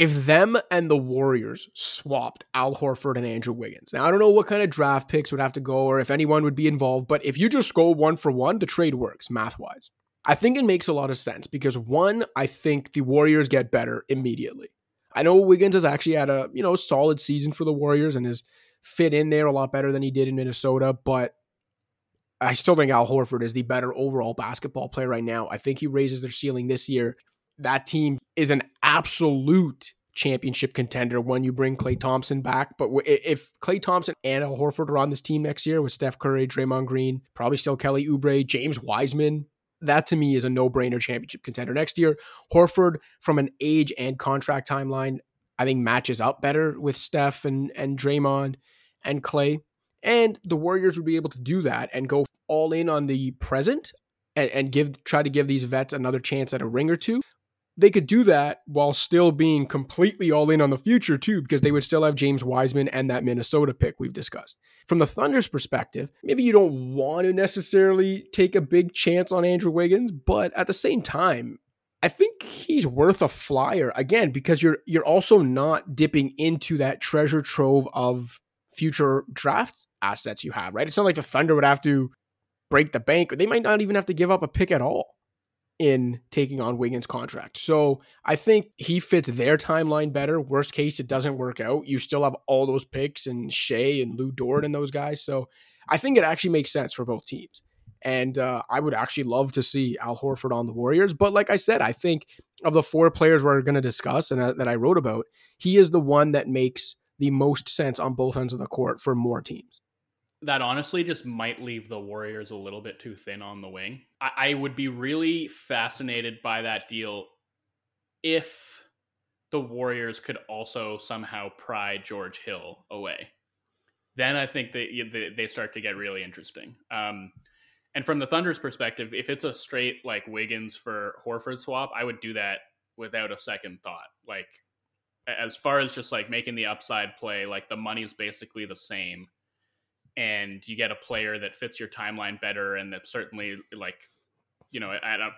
if them and the Warriors swapped Al Horford and Andrew Wiggins. Now I don't know what kind of draft picks would have to go or if anyone would be involved, but if you just go one for one, the trade works math wise. I think it makes a lot of sense because one, I think the Warriors get better immediately. I know Wiggins has actually had a, you know, solid season for the Warriors and has fit in there a lot better than he did in Minnesota, but I still think Al Horford is the better overall basketball player right now. I think he raises their ceiling this year. That team is an absolute championship contender when you bring Klay Thompson back. But if Klay Thompson and Al Horford are on this team next year with Steph Curry, Draymond Green, probably still Kelly Oubre, James Wiseman, that to me is a no-brainer championship contender next year. Horford, from an age and contract timeline, I think matches up better with Steph and and Draymond and Klay. And the Warriors would be able to do that and go all in on the present and, and give try to give these vets another chance at a ring or two they could do that while still being completely all in on the future too, because they would still have James Wiseman and that Minnesota pick we've discussed. From the Thunder's perspective, maybe you don't want to necessarily take a big chance on Andrew Wiggins, but at the same time, I think he's worth a flyer again because you're you're also not dipping into that treasure trove of future draft assets you have, right? It's not like the Thunder would have to break the bank, or they might not even have to give up a pick at all in taking on Wiggins' contract. So I think he fits their timeline better. Worst case, it doesn't work out. You still have all those picks and Shai and Lu Dort and those guys. So I think it actually makes sense for both teams. And uh, I would actually love to see Al Horford on the Warriors. But like I said, I think of the four players we're going to discuss and uh, that I wrote about, he is the one that makes the most sense on both ends of the court for more teams that honestly just might leave the Warriors a little bit too thin on the wing. I, I would be really fascinated by that deal if the Warriors could also somehow pry George Hill away. Then I think they they start to get really interesting. Um, and from the Thunder's perspective, if it's a straight like Wiggins for Horford swap, I would do that without a second thought. Like as far as just like making the upside play, like the money's basically the same and you get a player that fits your timeline better and that certainly like you know at a,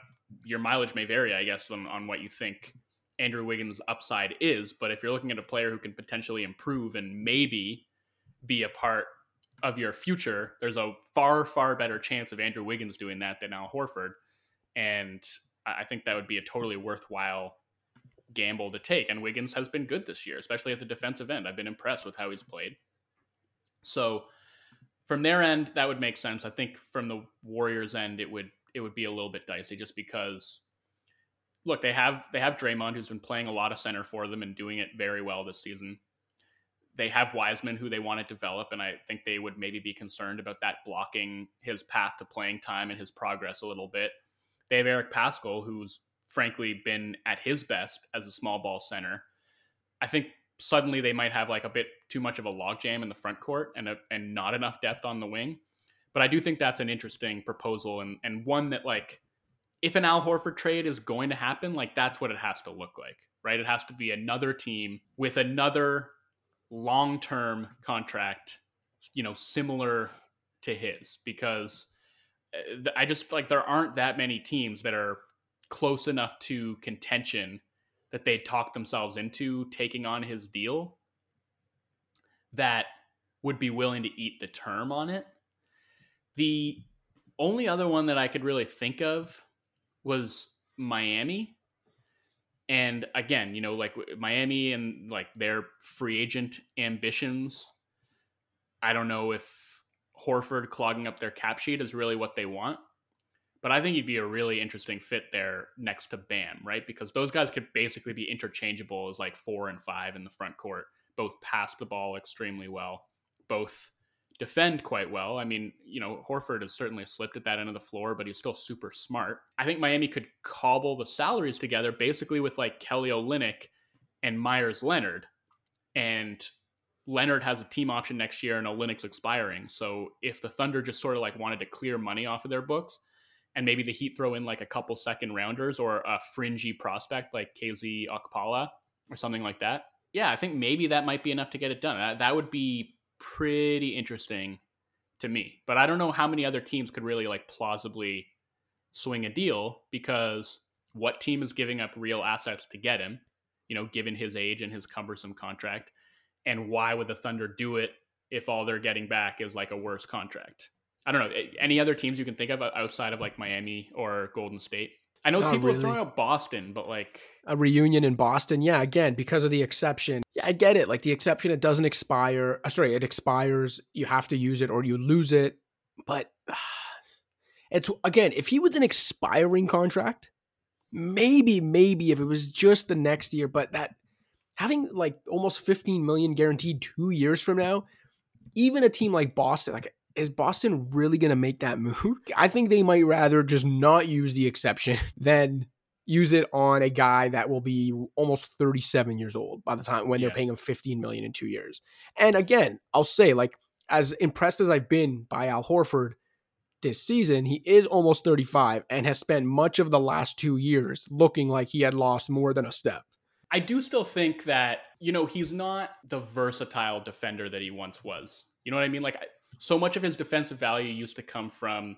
your mileage may vary i guess on, on what you think andrew wiggins upside is but if you're looking at a player who can potentially improve and maybe be a part of your future there's a far far better chance of andrew wiggins doing that than al horford and i think that would be a totally worthwhile gamble to take and wiggins has been good this year especially at the defensive end. I've been impressed with how he's played. So from their end, that would make sense. I think from the Warriors' end, it would it would be a little bit dicey just because look, they have they have Draymond who's been playing a lot of center for them and doing it very well this season. They have Wiseman who they want to develop, and I think they would maybe be concerned about that blocking his path to playing time and his progress a little bit. They have Eric Paschall, who's frankly been at his best as a small ball center. I think suddenly they might have like a bit too much of a logjam in the front court and a, and not enough depth on the wing. But I do think that's an interesting proposal and and one that like if an Al Horford trade is going to happen, like that's what it has to look like, right? It has to be another team with another long-term contract, you know, similar to his because uh, I just like there aren't that many teams that are close enough to contention that they talked themselves into taking on his deal that would be willing to eat the term on it. The only other one that I could really think of was Miami. And again, you know, like Miami and like their free agent ambitions. I don't know if Horford clogging up their cap sheet is really what they want. But I think he'd be a really interesting fit there next to Bam, right? Because those guys could basically be interchangeable as like four and five in the front court. Both pass the ball extremely well, both defend quite well. I mean, you know, Horford has certainly slipped at that end of the floor, but he's still super smart. I think Miami could cobble the salaries together basically with like Kelly Olynyk and Meyers Leonard. And Leonard has a team option next year and Olynyk's expiring. So if the Thunder just sort of like wanted to clear money off of their books, and maybe the Heat throw in like a couple second rounders or a fringy prospect like KZ Okpala or something like that. Yeah, I think maybe that might be enough to get it done. That, that would be pretty interesting to me. But I don't know how many other teams could really like plausibly swing a deal because what team is giving up real assets to get him? you know, given his age and his cumbersome contract. And why would the Thunder do it if all they're getting back is like a worse contract? I don't know. Any other teams you can think of outside of like Miami or Golden State? I know Not people really. are throwing out Boston, but like a reunion in Boston, yeah. Again, because of the exception, yeah, I get it. Like the exception, it doesn't expire. Uh, sorry, it expires. You have to use it or you lose it. But it's again, if he was an expiring contract, maybe, maybe if it was just the next year, but that having like almost 15 million guaranteed two years from now, even a team like Boston, like is Boston really going to make that move? I think they might rather just not use the exception than use it on a guy that will be almost 37 years old by the time when yeah. they're paying him 15 million in 2 years. And again, I'll say like as impressed as I've been by Al Horford this season, he is almost 35 and has spent much of the last 2 years looking like he had lost more than a step. I do still think that, you know, he's not the versatile defender that he once was. You know what I mean? Like so much of his defensive value used to come from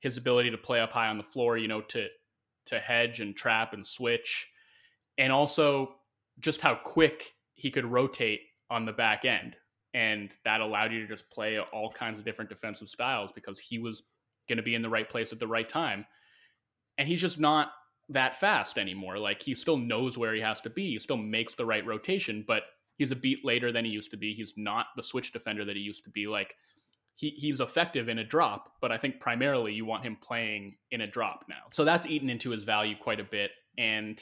his ability to play up high on the floor, you know, to to hedge and trap and switch, and also just how quick he could rotate on the back end. And that allowed you to just play all kinds of different defensive styles because he was going to be in the right place at the right time. And he's just not that fast anymore. Like he still knows where he has to be. He still makes the right rotation, but he's a beat later than he used to be. He's not the switch defender that he used to be. Like he, he's effective in a drop, but I think primarily you want him playing in a drop now. So that's eaten into his value quite a bit. And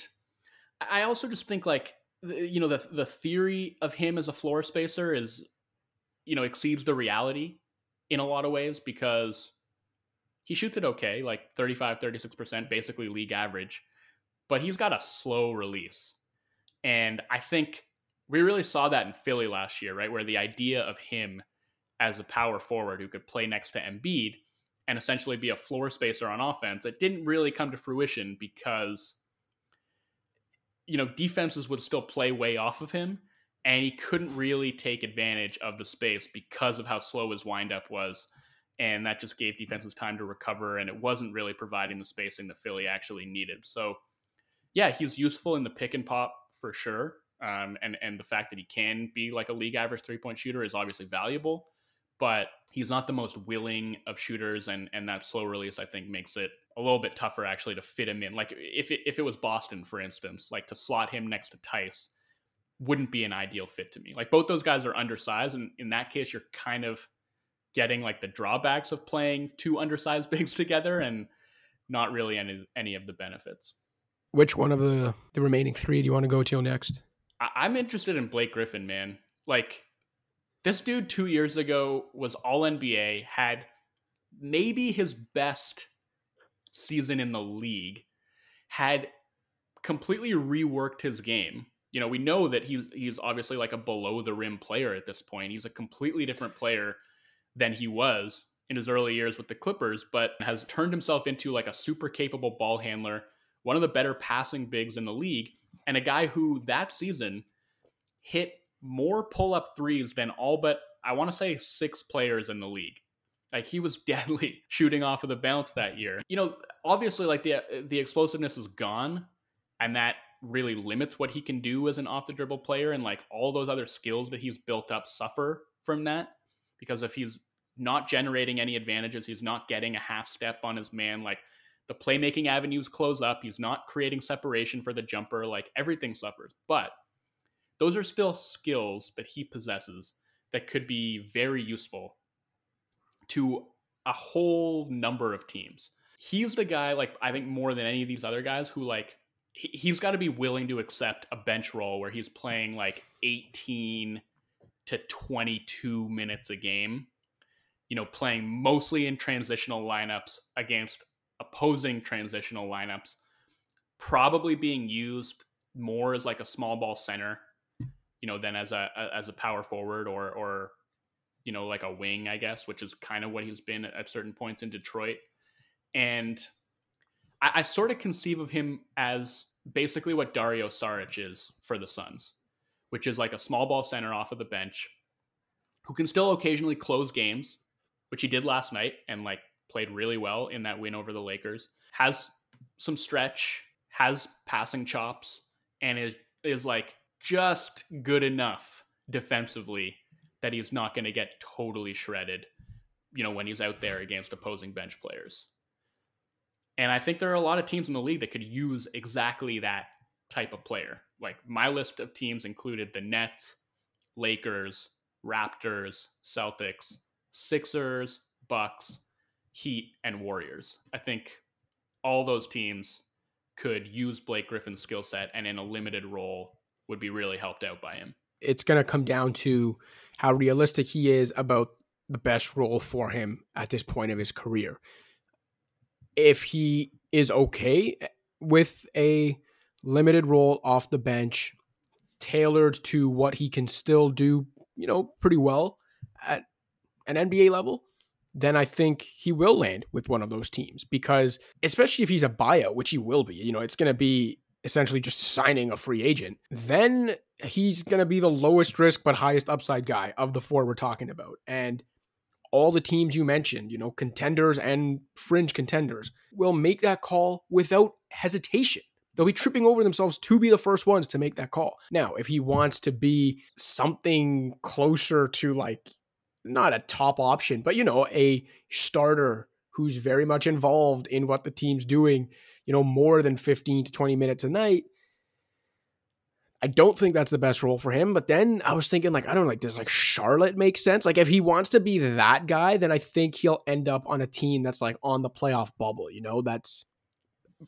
I also just think like you know the the theory of him as a floor spacer is you know exceeds the reality in a lot of ways because he shoots it okay, like 35 36%, basically league average, but he's got a slow release. And I think we really saw that in Philly last year, right? Where the idea of him as a power forward who could play next to Embiid and essentially be a floor spacer on offense. It didn't really come to fruition because you know defenses would still play way off of him and he couldn't really take advantage of the space because of how slow his windup was and that just gave defenses time to recover and it wasn't really providing the spacing that Philly actually needed. So yeah, he's useful in the pick and pop for sure. Um, and and the fact that he can be like a league average three point shooter is obviously valuable but he's not the most willing of shooters, and and that slow release I think makes it a little bit tougher actually to fit him in. Like if it, if it was Boston, for instance, like to slot him next to Theis wouldn't be an ideal fit to me. Like both those guys are undersized, and in that case, you're kind of getting like the drawbacks of playing two undersized bigs together, and not really any any of the benefits. Which one of the the remaining three do you want to go to next? I, I'm interested in Blake Griffin, man. Like this dude two years ago was all NBA, had maybe his best season in the league, had completely reworked his game. You know, we know that he's he's obviously like a below the rim player at this point. He's a completely different player than he was in his early years with the Clippers, but has turned himself into like a super capable ball handler, one of the better passing bigs in the league, and a guy who that season hit more pull up threes than all but I want to say six players in the league. Like he was deadly shooting off of the bounce that year. You know, obviously like the the explosiveness is gone and that really limits what he can do as an off the dribble player and like all those other skills that he's built up suffer from that because if he's not generating any advantages, he's not getting a half step on his man like the playmaking avenues close up, he's not creating separation for the jumper, like everything suffers. But those are still skills that he possesses that could be very useful to a whole number of teams. He's the guy, like, I think more than any of these other guys who, like, he's got to be willing to accept a bench role where he's playing like 18 to 22 minutes a game, you know, playing mostly in transitional lineups against opposing transitional lineups, probably being used more as like a small ball center you know, than as a, as a power forward or or you know like a wing, I guess, which is kind of what he's been at certain points in Detroit. And I, I sort of conceive of him as basically what Dario Saric is for the Suns, which is like a small ball center off of the bench who can still occasionally close games, which he did last night and like played really well in that win over the Lakers. Has some stretch, has passing chops, and is is like just good enough defensively that he's not going to get totally shredded, you know, when he's out there against opposing bench players. And I think there are a lot of teams in the league that could use exactly that type of player. Like my list of teams included the Nets, Lakers, Raptors, Celtics, Sixers, Bucks, Heat, and Warriors. I think all those teams could use Blake Griffin's skill set and in a limited role would be really helped out by him. It's going to come down to how realistic he is about the best role for him at this point of his career. If he is okay with a limited role off the bench, tailored to what he can still do, you know, pretty well at an NBA level, then I think he will land with one of those teams because, especially if he's a buyout, which he will be, you know, it's going to be essentially just signing a free agent, then he's going to be the lowest risk but highest upside guy of the four we're talking about. And all the teams you mentioned, you know, contenders and fringe contenders, will make that call without hesitation. They'll be tripping over themselves to be the first ones to make that call. Now, if he wants to be something closer to like not a top option, but you know, a starter who's very much involved in what the team's doing, you know, more than 15 to 20 minutes a night. I don't think that's the best role for him. But then I was thinking, like, I don't know, like, does like Charlotte make sense? Like, if he wants to be that guy, then I think he'll end up on a team that's like on the playoff bubble, you know, that's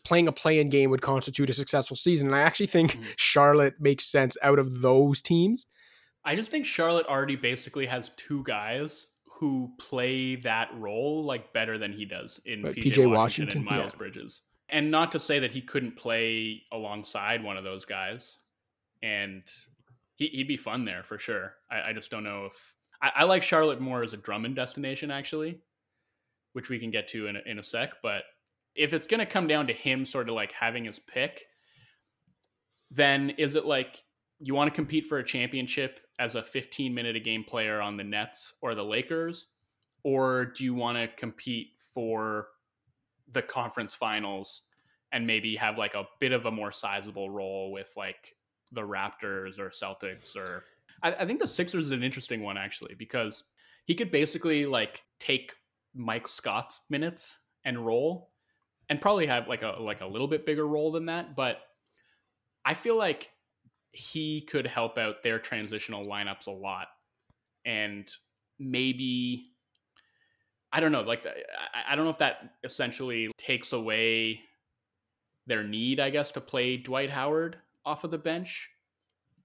playing a play-in game would constitute a successful season. And I actually think mm-hmm. Charlotte makes sense out of those teams. I just think Charlotte already basically has two guys who play that role like better than he does in PJ, PJ, Washington, Washington and Miles yeah. Bridges. And not to say that he couldn't play alongside one of those guys, and he, would be fun there for sure. I, I just don't know if I, I, like Charlotte more as a Drummond destination actually, which we can get to in a, in a sec. But if it's going to come down to him sort of like having his pick, then is it like you want to compete for a championship as a 15 minute a game player on the Nets or the Lakers? Or do you want to compete for the conference finals and maybe have like a bit of a more sizable role with like the Raptors or Celtics or I, I think the Sixers is an interesting one actually because he could basically like take Mike Scott's minutes and roll and probably have like a like a little bit bigger role than that, but I feel like he could help out their transitional lineups a lot. And maybe I don't know, like I don't know if that essentially takes away their need, I guess, to play Dwight Howard off of the bench.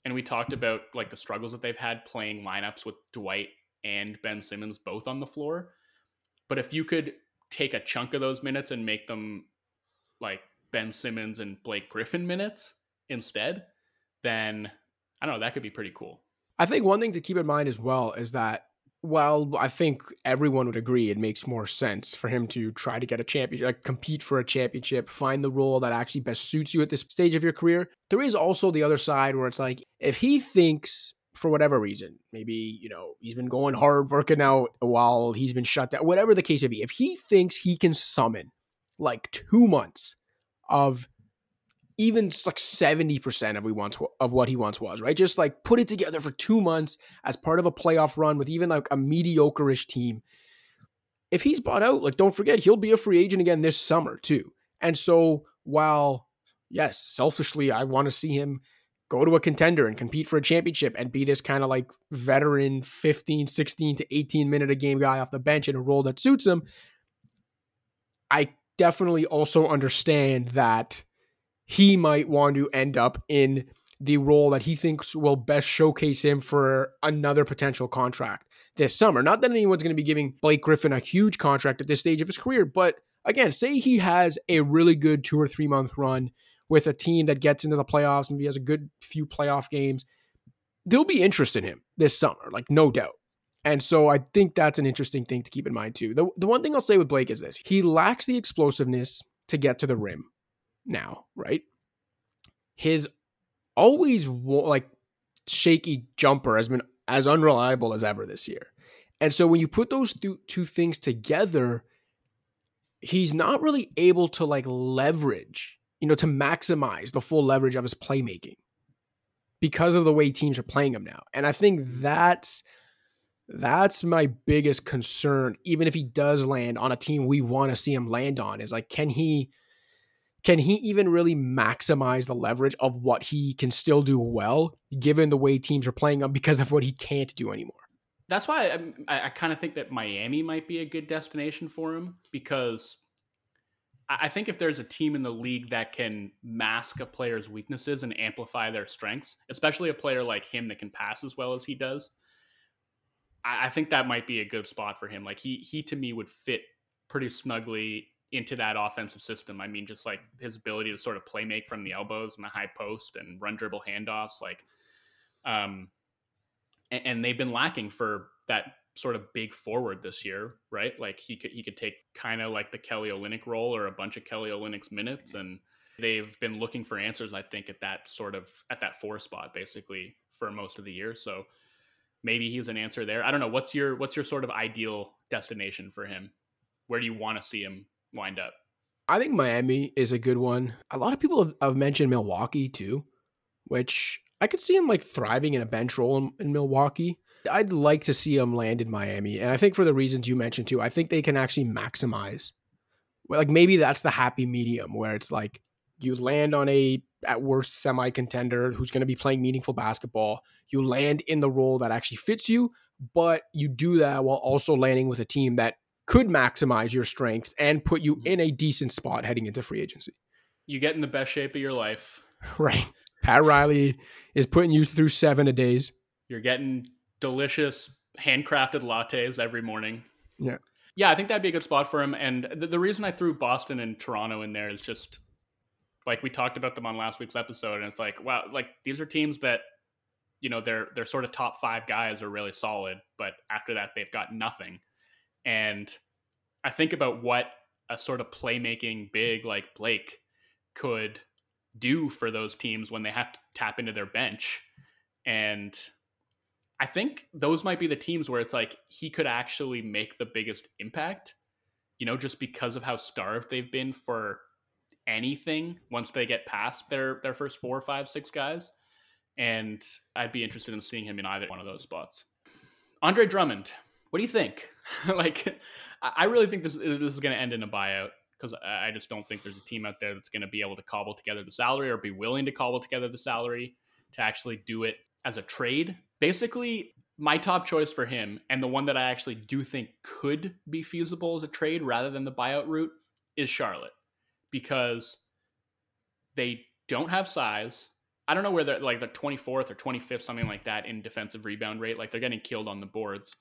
And we talked about like the struggles that they've had playing lineups with Dwight and Ben Simmons both on the floor. But if you could take a chunk of those minutes and make them like Ben Simmons and Blake Griffin minutes instead, then I don't know, that could be pretty cool. I think one thing to keep in mind as well is that while I think everyone would agree it makes more sense for him to try to get a championship, like compete for a championship, find the role that actually best suits you at this stage of your career. There is also the other side where it's like if he thinks for whatever reason, maybe, you know, he's been going hard working out while he's been shut down, whatever the case may be, if he thinks he can summon like two months of even like 70% of we once of what he once was, right? Just like put it together for 2 months as part of a playoff run with even like a mediocre-ish team. If he's bought out, like don't forget he'll be a free agent again this summer too. And so while yes, selfishly I want to see him go to a contender and compete for a championship and be this kind of like veteran 15, 16 to 18 minute a game guy off the bench in a role that suits him, I definitely also understand that he might want to end up in the role that he thinks will best showcase him for another potential contract this summer. Not that anyone's going to be giving Blake Griffin a huge contract at this stage of his career, but again, say he has a really good two or three month run with a team that gets into the playoffs, maybe has a good few playoff games. There'll be interest in him this summer, like no doubt. And so I think that's an interesting thing to keep in mind too. The, the one thing I'll say with Blake is this he lacks the explosiveness to get to the rim now, right? His always like shaky jumper has been as unreliable as ever this year. And so when you put those two two things together, he's not really able to like leverage, you know, to maximize the full leverage of his playmaking. because of the way teams are playing him now. And I think mm-hmm. that's that's my biggest concern even if he does land on a team we want to see him land on is like can he can he even really maximize the leverage of what he can still do well given the way teams are playing him because of what he can't do anymore that's why I, I kind of think that Miami might be a good destination for him because I think if there's a team in the league that can mask a player's weaknesses and amplify their strengths, especially a player like him that can pass as well as he does, I, think that might be a good spot for him. Like he he to me would fit pretty snugly into that offensive system. I mean, just like his ability to sort of play make from the elbows and the high post and run dribble handoffs, like, um, and, and they've been lacking for that sort of big forward this year, right? Like he could he could take kind of like the Kelly Olynyk role or a bunch of Kelly Olynyk's minutes, and they've been looking for answers. I think at that sort of at that four spot basically for most of the year. So maybe he's an answer there. I don't know. What's your what's your sort of ideal destination for him? Where do you want to see him wind up? I think Miami is a good one. A lot of people have, have mentioned Milwaukee too, which I could see him like thriving in a bench role in, in Milwaukee. I'd like to see him land in Miami, and I think for the reasons you mentioned too, I think they can actually maximize. Like maybe that's the happy medium where it's like you land on a at worst semi contender who's going to be playing meaningful basketball. You land in the role that actually fits you, but you do that while also landing with a team that could maximize your strengths and put you mm-hmm. in a decent spot heading into free agency. You get in the best shape of your life. Right. Pat Riley is putting you through seven a days. You're getting delicious handcrafted lattes every morning. Yeah. Yeah, I think that'd be a good spot for him. And the, the reason I threw Boston and Toronto in there is just like we talked about them on last week's episode, and it's like, wow, like these are teams that you know they're they're sort of top five guys are really solid, but after that they've got nothing. And I think about what a sort of playmaking big like Blake could do for those teams when they have to tap into their bench. And I think those might be the teams where it's like he could actually make the biggest impact, you know, just because of how starved they've been for anything once they get past their their first four, five, six guys. And I'd be interested in seeing him in either one of those spots. Andre Drummond, what do you think? like, I really think this this is going to end in a buyout because I just don't think there's a team out there that's going to be able to cobble together the salary or be willing to cobble together the salary to actually do it as a trade. Basically, my top choice for him and the one that I actually do think could be feasible as a trade rather than the buyout route is Charlotte because they don't have size. I don't know where they're like the 24th or 25th, something like that in defensive rebound rate. Like they're getting killed on the boards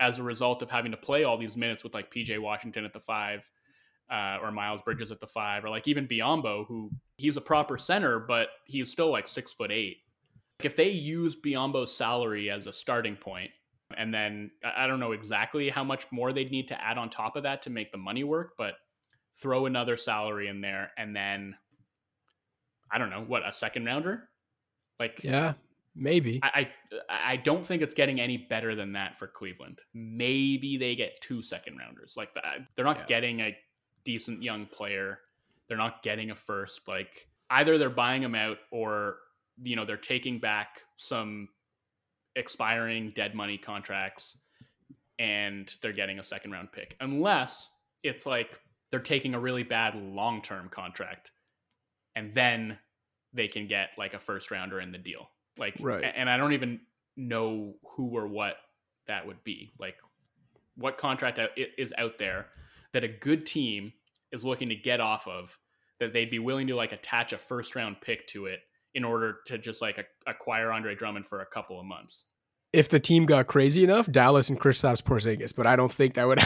as a result of having to play all these minutes with like PJ Washington at the five uh, or Miles Bridges at the five or like even Biyombo, who he's a proper center, but he's still like six foot eight. Like If they use Biyombo's salary as a starting point, and then I don't know exactly how much more they'd need to add on top of that to make the money work, but throw another salary in there, and then I don't know what a second rounder. Like yeah, maybe. I, I I don't think it's getting any better than that for Cleveland. Maybe they get two second rounders. Like that, they're not yeah. getting a decent young player. They're not getting a first. Like either they're buying them out or you know they're taking back some expiring dead money contracts and they're getting a second round pick unless it's like they're taking a really bad long term contract, and then they can get like a first rounder in the deal. Like, right. and I don't even know who or what that would be. Like, what contract is out there that a good team is looking to get off of that they'd be willing to like attach a first round pick to it in order to just like acquire Andre Drummond for a couple of months if the team got crazy enough, Dallas and Kristaps Porzingis, but I don't think that would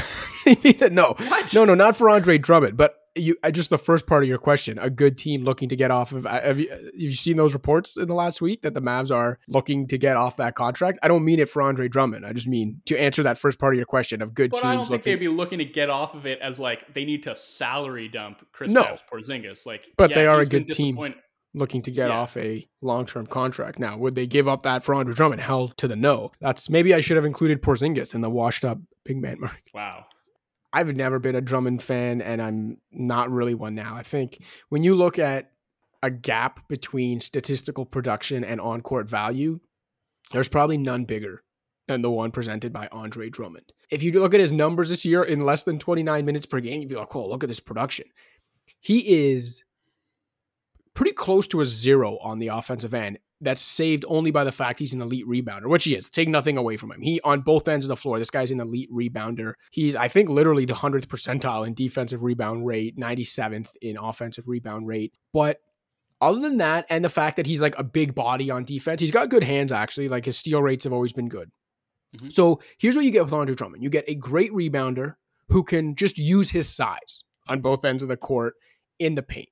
be no, what? no, no, not for Andre Drummond, but you just the first part of your question, a good team looking to get off of. Have you, have you seen those reports in the last week that the Mavs are looking to get off that contract? I don't mean it for Andre Drummond. I just mean to answer that first part of your question of good but teams. I don't think looking, they'd be looking to get off of it as like they need to salary dump Chris no. Porzingis. Like, but yeah, they are a good team looking to get yeah. off a long term contract. Now, would they give up that for Andre Drummond? Hell to the no. That's maybe I should have included Porzingis in the washed up big man mark. Wow. I've never been a Drummond fan, and I'm not really one now. I think when you look at a gap between statistical production and on court value, there's probably none bigger than the one presented by Andre Drummond. If you look at his numbers this year in less than 29 minutes per game, you'd be like, oh, look at this production. He is pretty close to a zero on the offensive end. That's saved only by the fact he's an elite rebounder, which he is. Take nothing away from him. He on both ends of the floor. This guy's an elite rebounder. He's, I think, literally the hundredth percentile in defensive rebound rate, 97th in offensive rebound rate. But other than that, and the fact that he's like a big body on defense, he's got good hands actually. Like his steal rates have always been good. Mm-hmm. So here's what you get with Andre Drummond: you get a great rebounder who can just use his size on both ends of the court in the paint.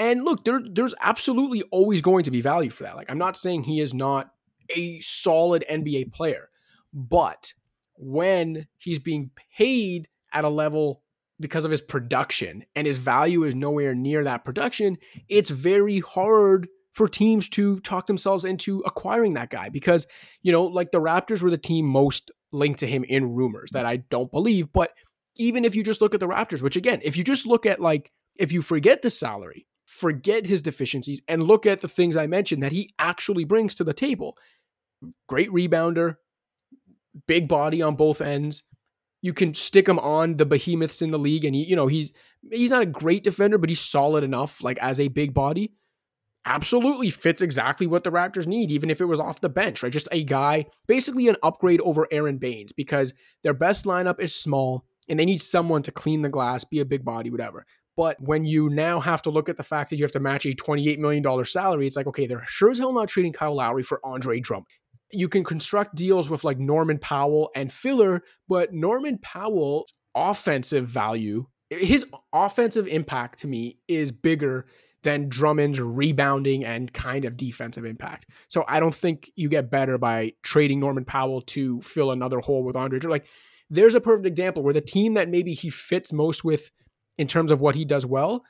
And look, there, there's absolutely always going to be value for that. Like, I'm not saying he is not a solid NBA player, but when he's being paid at a level because of his production and his value is nowhere near that production, it's very hard for teams to talk themselves into acquiring that guy because, you know, like the Raptors were the team most linked to him in rumors that I don't believe. But even if you just look at the Raptors, which again, if you just look at like, if you forget the salary, forget his deficiencies, and look at the things I mentioned that he actually brings to the table great rebounder, big body on both ends. You can stick him on the behemoths in the league, and he, you know, he's he's not a great defender, but he's solid enough, like as a big body. Absolutely fits exactly what the Raptors need, even if it was off the bench, right? Just a guy, basically an upgrade over Aron Baynes, because their best lineup is small and they need someone to clean the glass, be a big body, whatever. But when you now have to look at the fact that you have to match a $28 million salary, it's like, okay, they're sure as hell not trading Kyle Lowry for Andre Drummond you can construct deals with like Norman Powell and filler, but Norman Powell's offensive value, his offensive impact to me is bigger than Drummond's rebounding and kind of defensive impact. So I don't think you get better by trading Norman Powell to fill another hole with Andre. Like there's a perfect example where the team that maybe he fits most with in terms of what he does well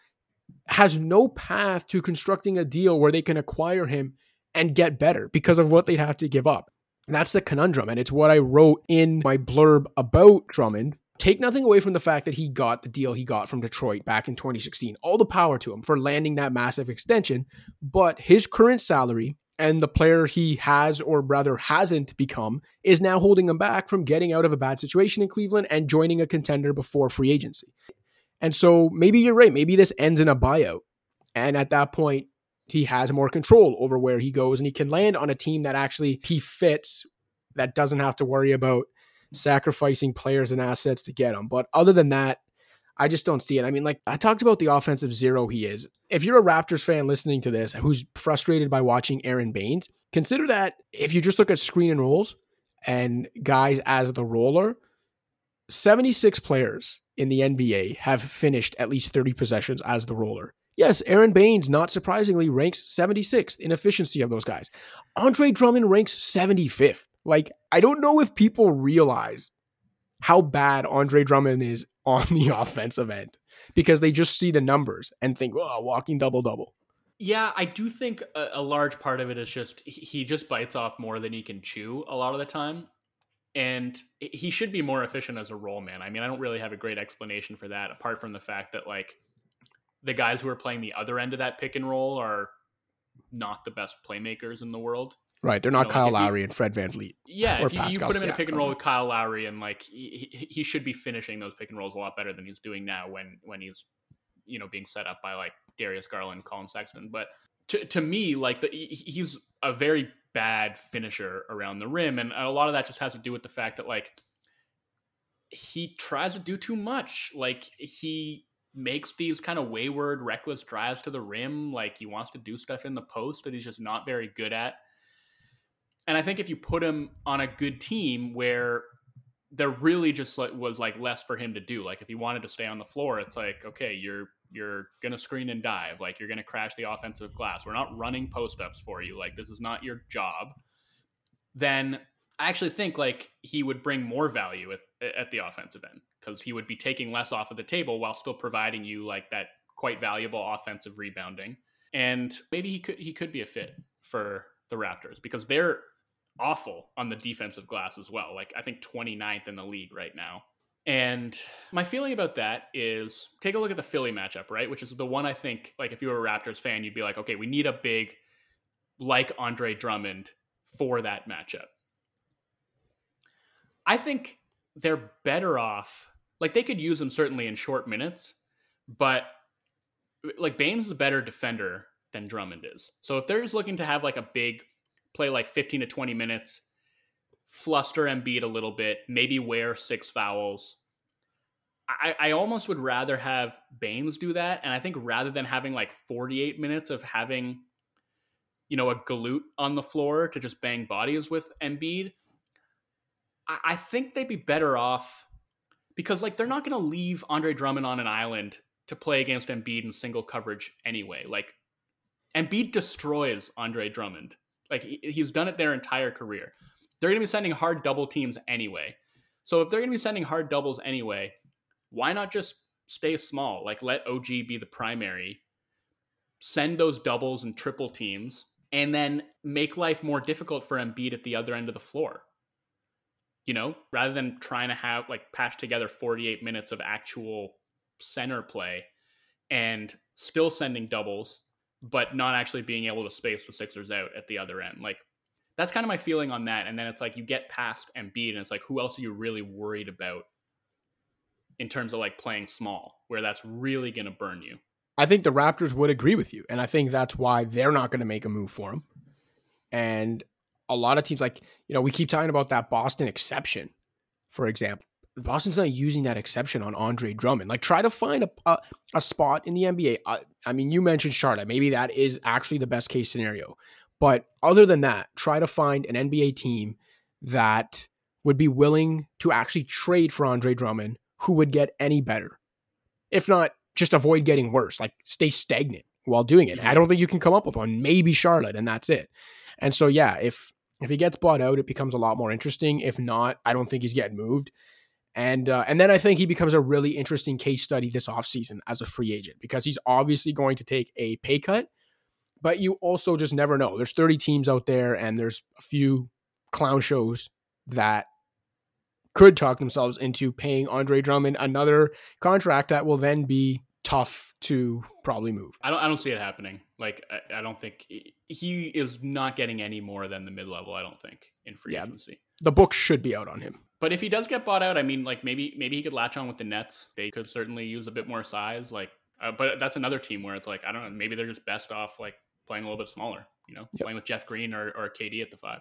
has no path to constructing a deal where they can acquire him and get better because of what they'd have to give up. That's the conundrum. And it's what I wrote in my blurb about Drummond. Take nothing away from the fact that he got the deal he got from Detroit back in 2016. All the power to him for landing that massive extension. But his current salary and the player he has, or rather hasn't become, is now holding him back from getting out of a bad situation in Cleveland and joining a contender before free agency. And so maybe you're right. Maybe this ends in a buyout. And at that point, he has more control over where he goes and he can land on a team that actually he fits that doesn't have to worry about sacrificing players and assets to get him. But other than that, I just don't see it. I mean, like I talked about the offensive zero he is. If you're a Raptors fan listening to this who's frustrated by watching Aron Baynes, consider that if you just look at screen and rolls and guys as the roller, 76 players in the NBA have finished at least 30 possessions as the roller. Yes, Aron Baynes, not surprisingly, ranks 76th in efficiency of those guys. Andre Drummond ranks 75th. Like, I don't know if people realize how bad Andre Drummond is on the offensive end because they just see the numbers and think, oh, walking double double. Yeah, I do think a, a, large part of it is just he just bites off more than he can chew a lot of the time. And he should be more efficient as a role man. I mean, I don't really have a great explanation for that apart from the fact that, like, the guys who are playing the other end of that pick and roll are not the best playmakers in the world. Right, they're not you know, Kyle like Lowry you, and Fred VanVleet. Yeah, if you, you, put him in a pick and roll with Kyle Lowry, and like he, he should be finishing those pick and rolls a lot better than he's doing now when when he's you know being set up by like Darius Garland, Collin Sexton. But to to me, like the, he's a very bad finisher around the rim, and a lot of that just has to do with the fact that like he tries to do too much. Like he makes these kind of wayward, reckless drives to the rim. Like he wants to do stuff in the post that he's just not very good at. And I think if you put him on a good team where there really just was like less for him to do. Like if he wanted to stay on the floor, it's like, okay, you're you're gonna screen and dive. Like you're gonna crash the offensive glass. We're not running post ups for you. Like this is not your job. Then I actually think like he would bring more value at at the offensive end because he would be taking less off of the table while still providing you like that quite valuable offensive rebounding. And maybe he could he could be a fit for the Raptors because they're awful on the defensive glass as well. Like I think 29th in the league right now. And my feeling about that is take a look at the Philly matchup, right? Which is the one I think, like, if you were a Raptors fan, you'd be like, okay, we need a big, like Andre Drummond for that matchup. I think they're better off. Like, they could use him certainly in short minutes, but like Baynes is a better defender than Drummond is. So if they're just looking to have like a big play, like 15 to 20 minutes, fluster Embiid a little bit, maybe wear six fouls. I, I almost would rather have Baynes do that. And I think rather than having like 48 minutes of having, you know, a glute on the floor to just bang bodies with Embiid, I, I think they'd be better off because like they're not going to leave Andre Drummond on an island to play against Embiid in single coverage anyway. Like Embiid destroys Andre Drummond. Like he, he's done it their entire career. They're going to be sending hard double teams anyway. So if they're going to be sending hard doubles anyway, why not just stay small? Like let OG be the primary, send those doubles and triple teams, and then make life more difficult for Embiid at the other end of the floor. You know, rather than trying to have like patch together 48 minutes of actual center play and still sending doubles, but not actually being able to space the Sixers out at the other end. Like that's kind of my feeling on that. And then it's like you get past Embiid, and it's like who else are you really worried about in terms of like playing small, where that's really going to burn you. I think the Raptors would agree with you, and I think that's why they're not going to make a move for him. And a lot of teams, like you know, we keep talking about that Boston exception, for example. Boston's not using that exception on Andre Drummond. Like, try to find a a, a spot in the NBA. I, I mean, you mentioned Charlotte. Maybe that is actually the best case scenario. But other than that, try to find an NBA team that would be willing to actually trade for Andre Drummond, who would get any better. If not, just avoid getting worse. Like, stay stagnant while doing it. I don't think you can come up with one. Maybe Charlotte, and that's it. And so, yeah, if if he gets bought out, it becomes a lot more interesting. If not, I don't think he's getting moved. And uh, and then I think he becomes a really interesting case study this offseason as a free agent because he's obviously going to take a pay cut, but you also just never know. There's 30 teams out there and there's a few clown shows that could talk themselves into paying Andre Drummond another contract that will then be tough to probably move. I don't I don't see it happening. Like I, I don't think he is not getting any more than the mid level, I don't think, in free yeah, agency. The book should be out on him. But if he does get bought out, I mean, like maybe maybe he could latch on with the Nets. They could certainly use a bit more size. Like, uh, but that's another team where it's like I don't know. Maybe they're just best off like playing a little bit smaller. You know, yep. playing with Jeff Green or, or KD at the five.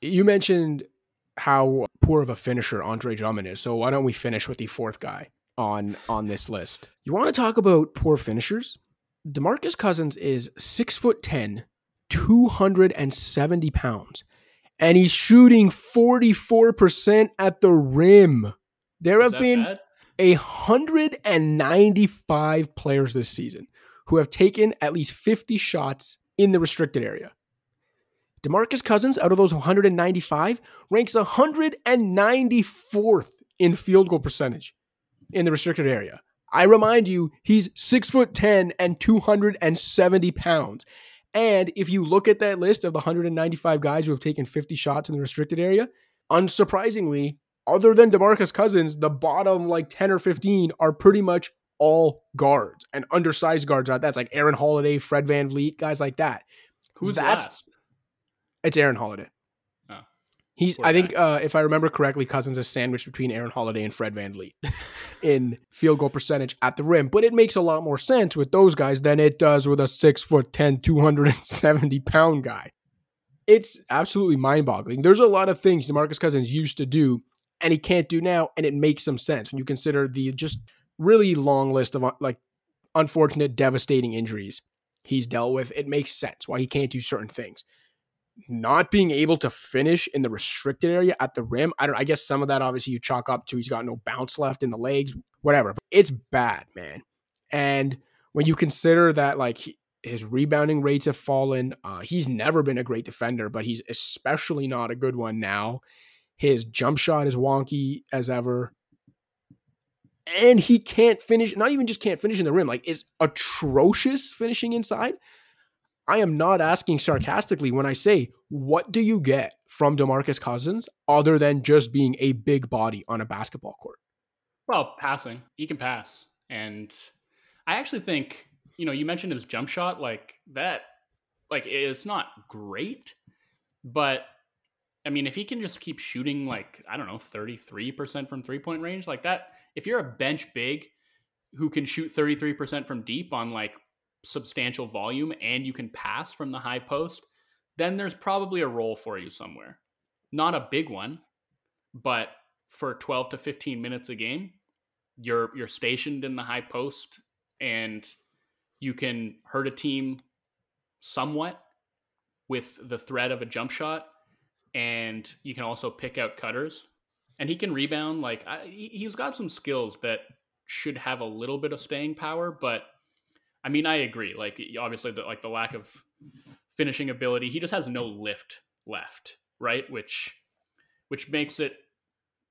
You mentioned how poor of a finisher Andre Drummond is. So why don't we finish with the fourth guy on on this list? You want to talk about poor finishers? DeMarcus Cousins is six foot ten, 270 pounds and he's shooting 44% at the rim. There have been a 195 players this season who have taken at least 50 shots in the restricted area. DeMarcus Cousins, out of those 195, ranks 194th in field goal percentage in the restricted area. I remind you, he's six foot 10 and 270 pounds. And if you look at that list of the 195 guys who have taken 50 shots in the restricted area, unsurprisingly, other than DeMarcus Cousins, the bottom like 10 or 15 are pretty much all guards and undersized guards. Out. That's like Aaron Holiday, Fred VanVleet, guys like that. Who's That's, last? It's Aaron Holiday. He's, I think, uh, if I remember correctly, Cousins is sandwiched between Aaron Holiday and Fred VanVleet in field goal percentage at the rim. But it makes a lot more sense with those guys than it does with a six foot 10, 270 pound guy. It's absolutely mind boggling. There's a lot of things DeMarcus Cousins used to do and he can't do now. And it makes some sense when you consider the just really long list of uh, like unfortunate, devastating injuries he's dealt with. It makes sense why he can't do certain things not being able to finish in the restricted area at the rim. I don't I guess some of that obviously you chalk up to he's got no bounce left in the legs, whatever. It's bad, man. And when you consider that like his rebounding rates have fallen, uh, he's never been a great defender, but he's especially not a good one now. His jump shot is wonky as ever. And he can't finish, not even just can't finish in the rim, like is atrocious finishing inside. I am not asking sarcastically when I say, what do you get from DeMarcus Cousins other than just being a big body on a basketball court? Well, passing. He can pass. And I actually think, you know, you mentioned his jump shot like that like it's not great, but I mean, if he can just keep shooting like, I don't know, 33% from three-point range like that, if you're a bench big who can shoot 33% from deep on like substantial volume and you can pass from the high post, then there's probably a role for you somewhere. Not a big one, but for 12 to 15 minutes a game, you're you're stationed in the high post and you can hurt a team somewhat with the threat of a jump shot and you can also pick out cutters. And he can rebound like I, he's got some skills that should have a little bit of staying power but i mean i agree. Like obviously the, like the lack of finishing ability he just has no lift left right? Which which makes it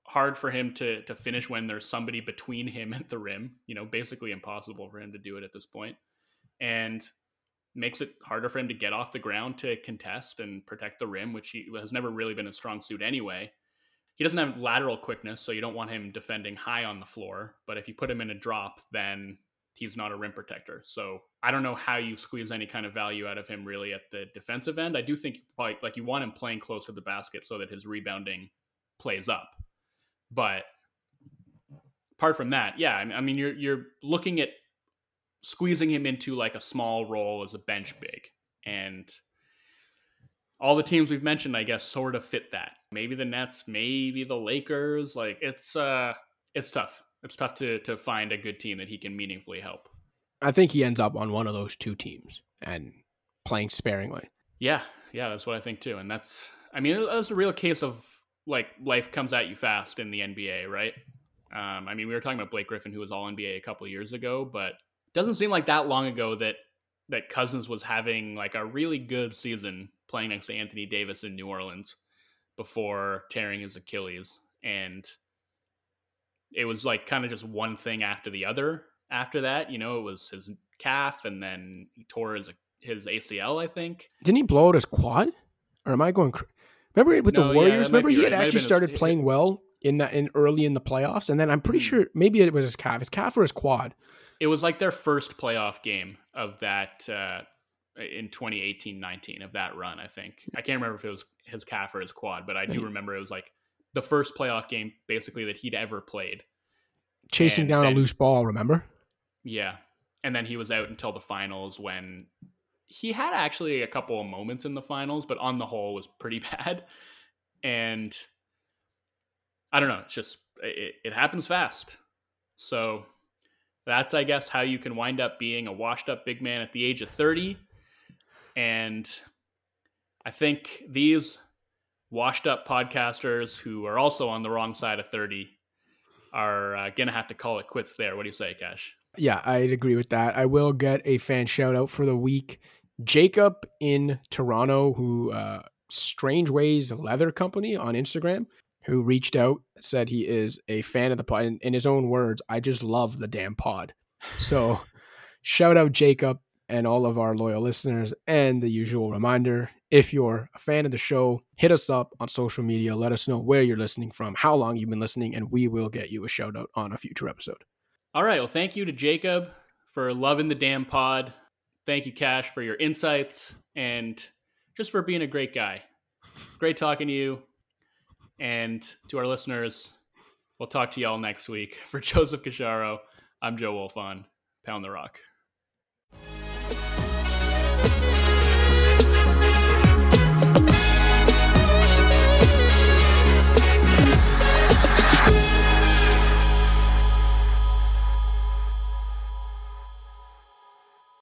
hard for him to to finish when there's somebody between him and the rim. You know, basically impossible for him to do it at this point, and makes it harder for him to get off the ground to contest and protect the rim, which he has never really been a strong suit anyway. He doesn't have lateral quickness, so you don't want him defending high on the floor. But if you put him in a drop, then he's not a rim protector. So I don't know how you squeeze any kind of value out of him really at the defensive end. I do think probably like you want him playing close to the basket so that his rebounding plays up. But apart from that, yeah, I mean, you're you're looking at squeezing him into like a small role as a bench big, and all the teams we've mentioned, I guess, sort of fit that. Maybe the Nets, maybe the Lakers. Like it's uh, it's tough. It's tough to to find a good team that he can meaningfully help. I think he ends up on one of those two teams and playing sparingly. Yeah, yeah, that's what I think too. And that's, I mean, that's a real case of like life comes at you fast in the NBA, right? Um, I mean, we were talking about Blake Griffin, who was All NBA a couple years ago, but doesn't seem like that long ago that that Cousins was having like a really good season playing next to Anthony Davis in New Orleans before tearing his Achilles, and it was like kind of just one thing after the other. After that, you know, it was his calf, and then he tore his his ACL. I think didn't he blow out his quad, or am I going? Cr- Remember with no, the Warriors? Yeah, remember he right. had actually started his, playing well in that in early in the playoffs, and then I'm pretty mm. sure maybe it was his calf, his calf or his quad. It was like their first playoff game of that uh, in 2018-19 of that run. I think I can't remember if it was his calf or his quad, but I do remember it was like the first playoff game basically that he'd ever played. Chasing and down then, a loose ball, remember? Yeah, and then he was out until the finals when he had actually a couple of moments in the finals, but on the whole was pretty bad. And I don't know, it's just it, it happens fast. So that's I guess how you can wind up being a washed up big man at the age of 30. And I think these washed up podcasters who are also on the wrong side of 30 are uh, going to have to call it quits there. What do you say, Cash? Yeah, I'd agree with that. I will get a fan shout out for the week. Jacob in Toronto, who uh, Strange Ways Leather Company on Instagram, who reached out, said he is a fan of the pod. In, in his own words, I just love the damn pod. So shout out Jacob and all of our loyal listeners. And the usual reminder if you're a fan of the show, hit us up on social media. Let us know where you're listening from, how long you've been listening, and we will get you a shout out on a future episode. All right. Well, thank you to Jacob for loving the damn pod. Thank you, Cash, for your insights and just for being a great guy. Great talking to you. And to our listeners, we'll talk to you all next week. For Joseph Casciaro, I'm Joe Wolfond. Pound the rock.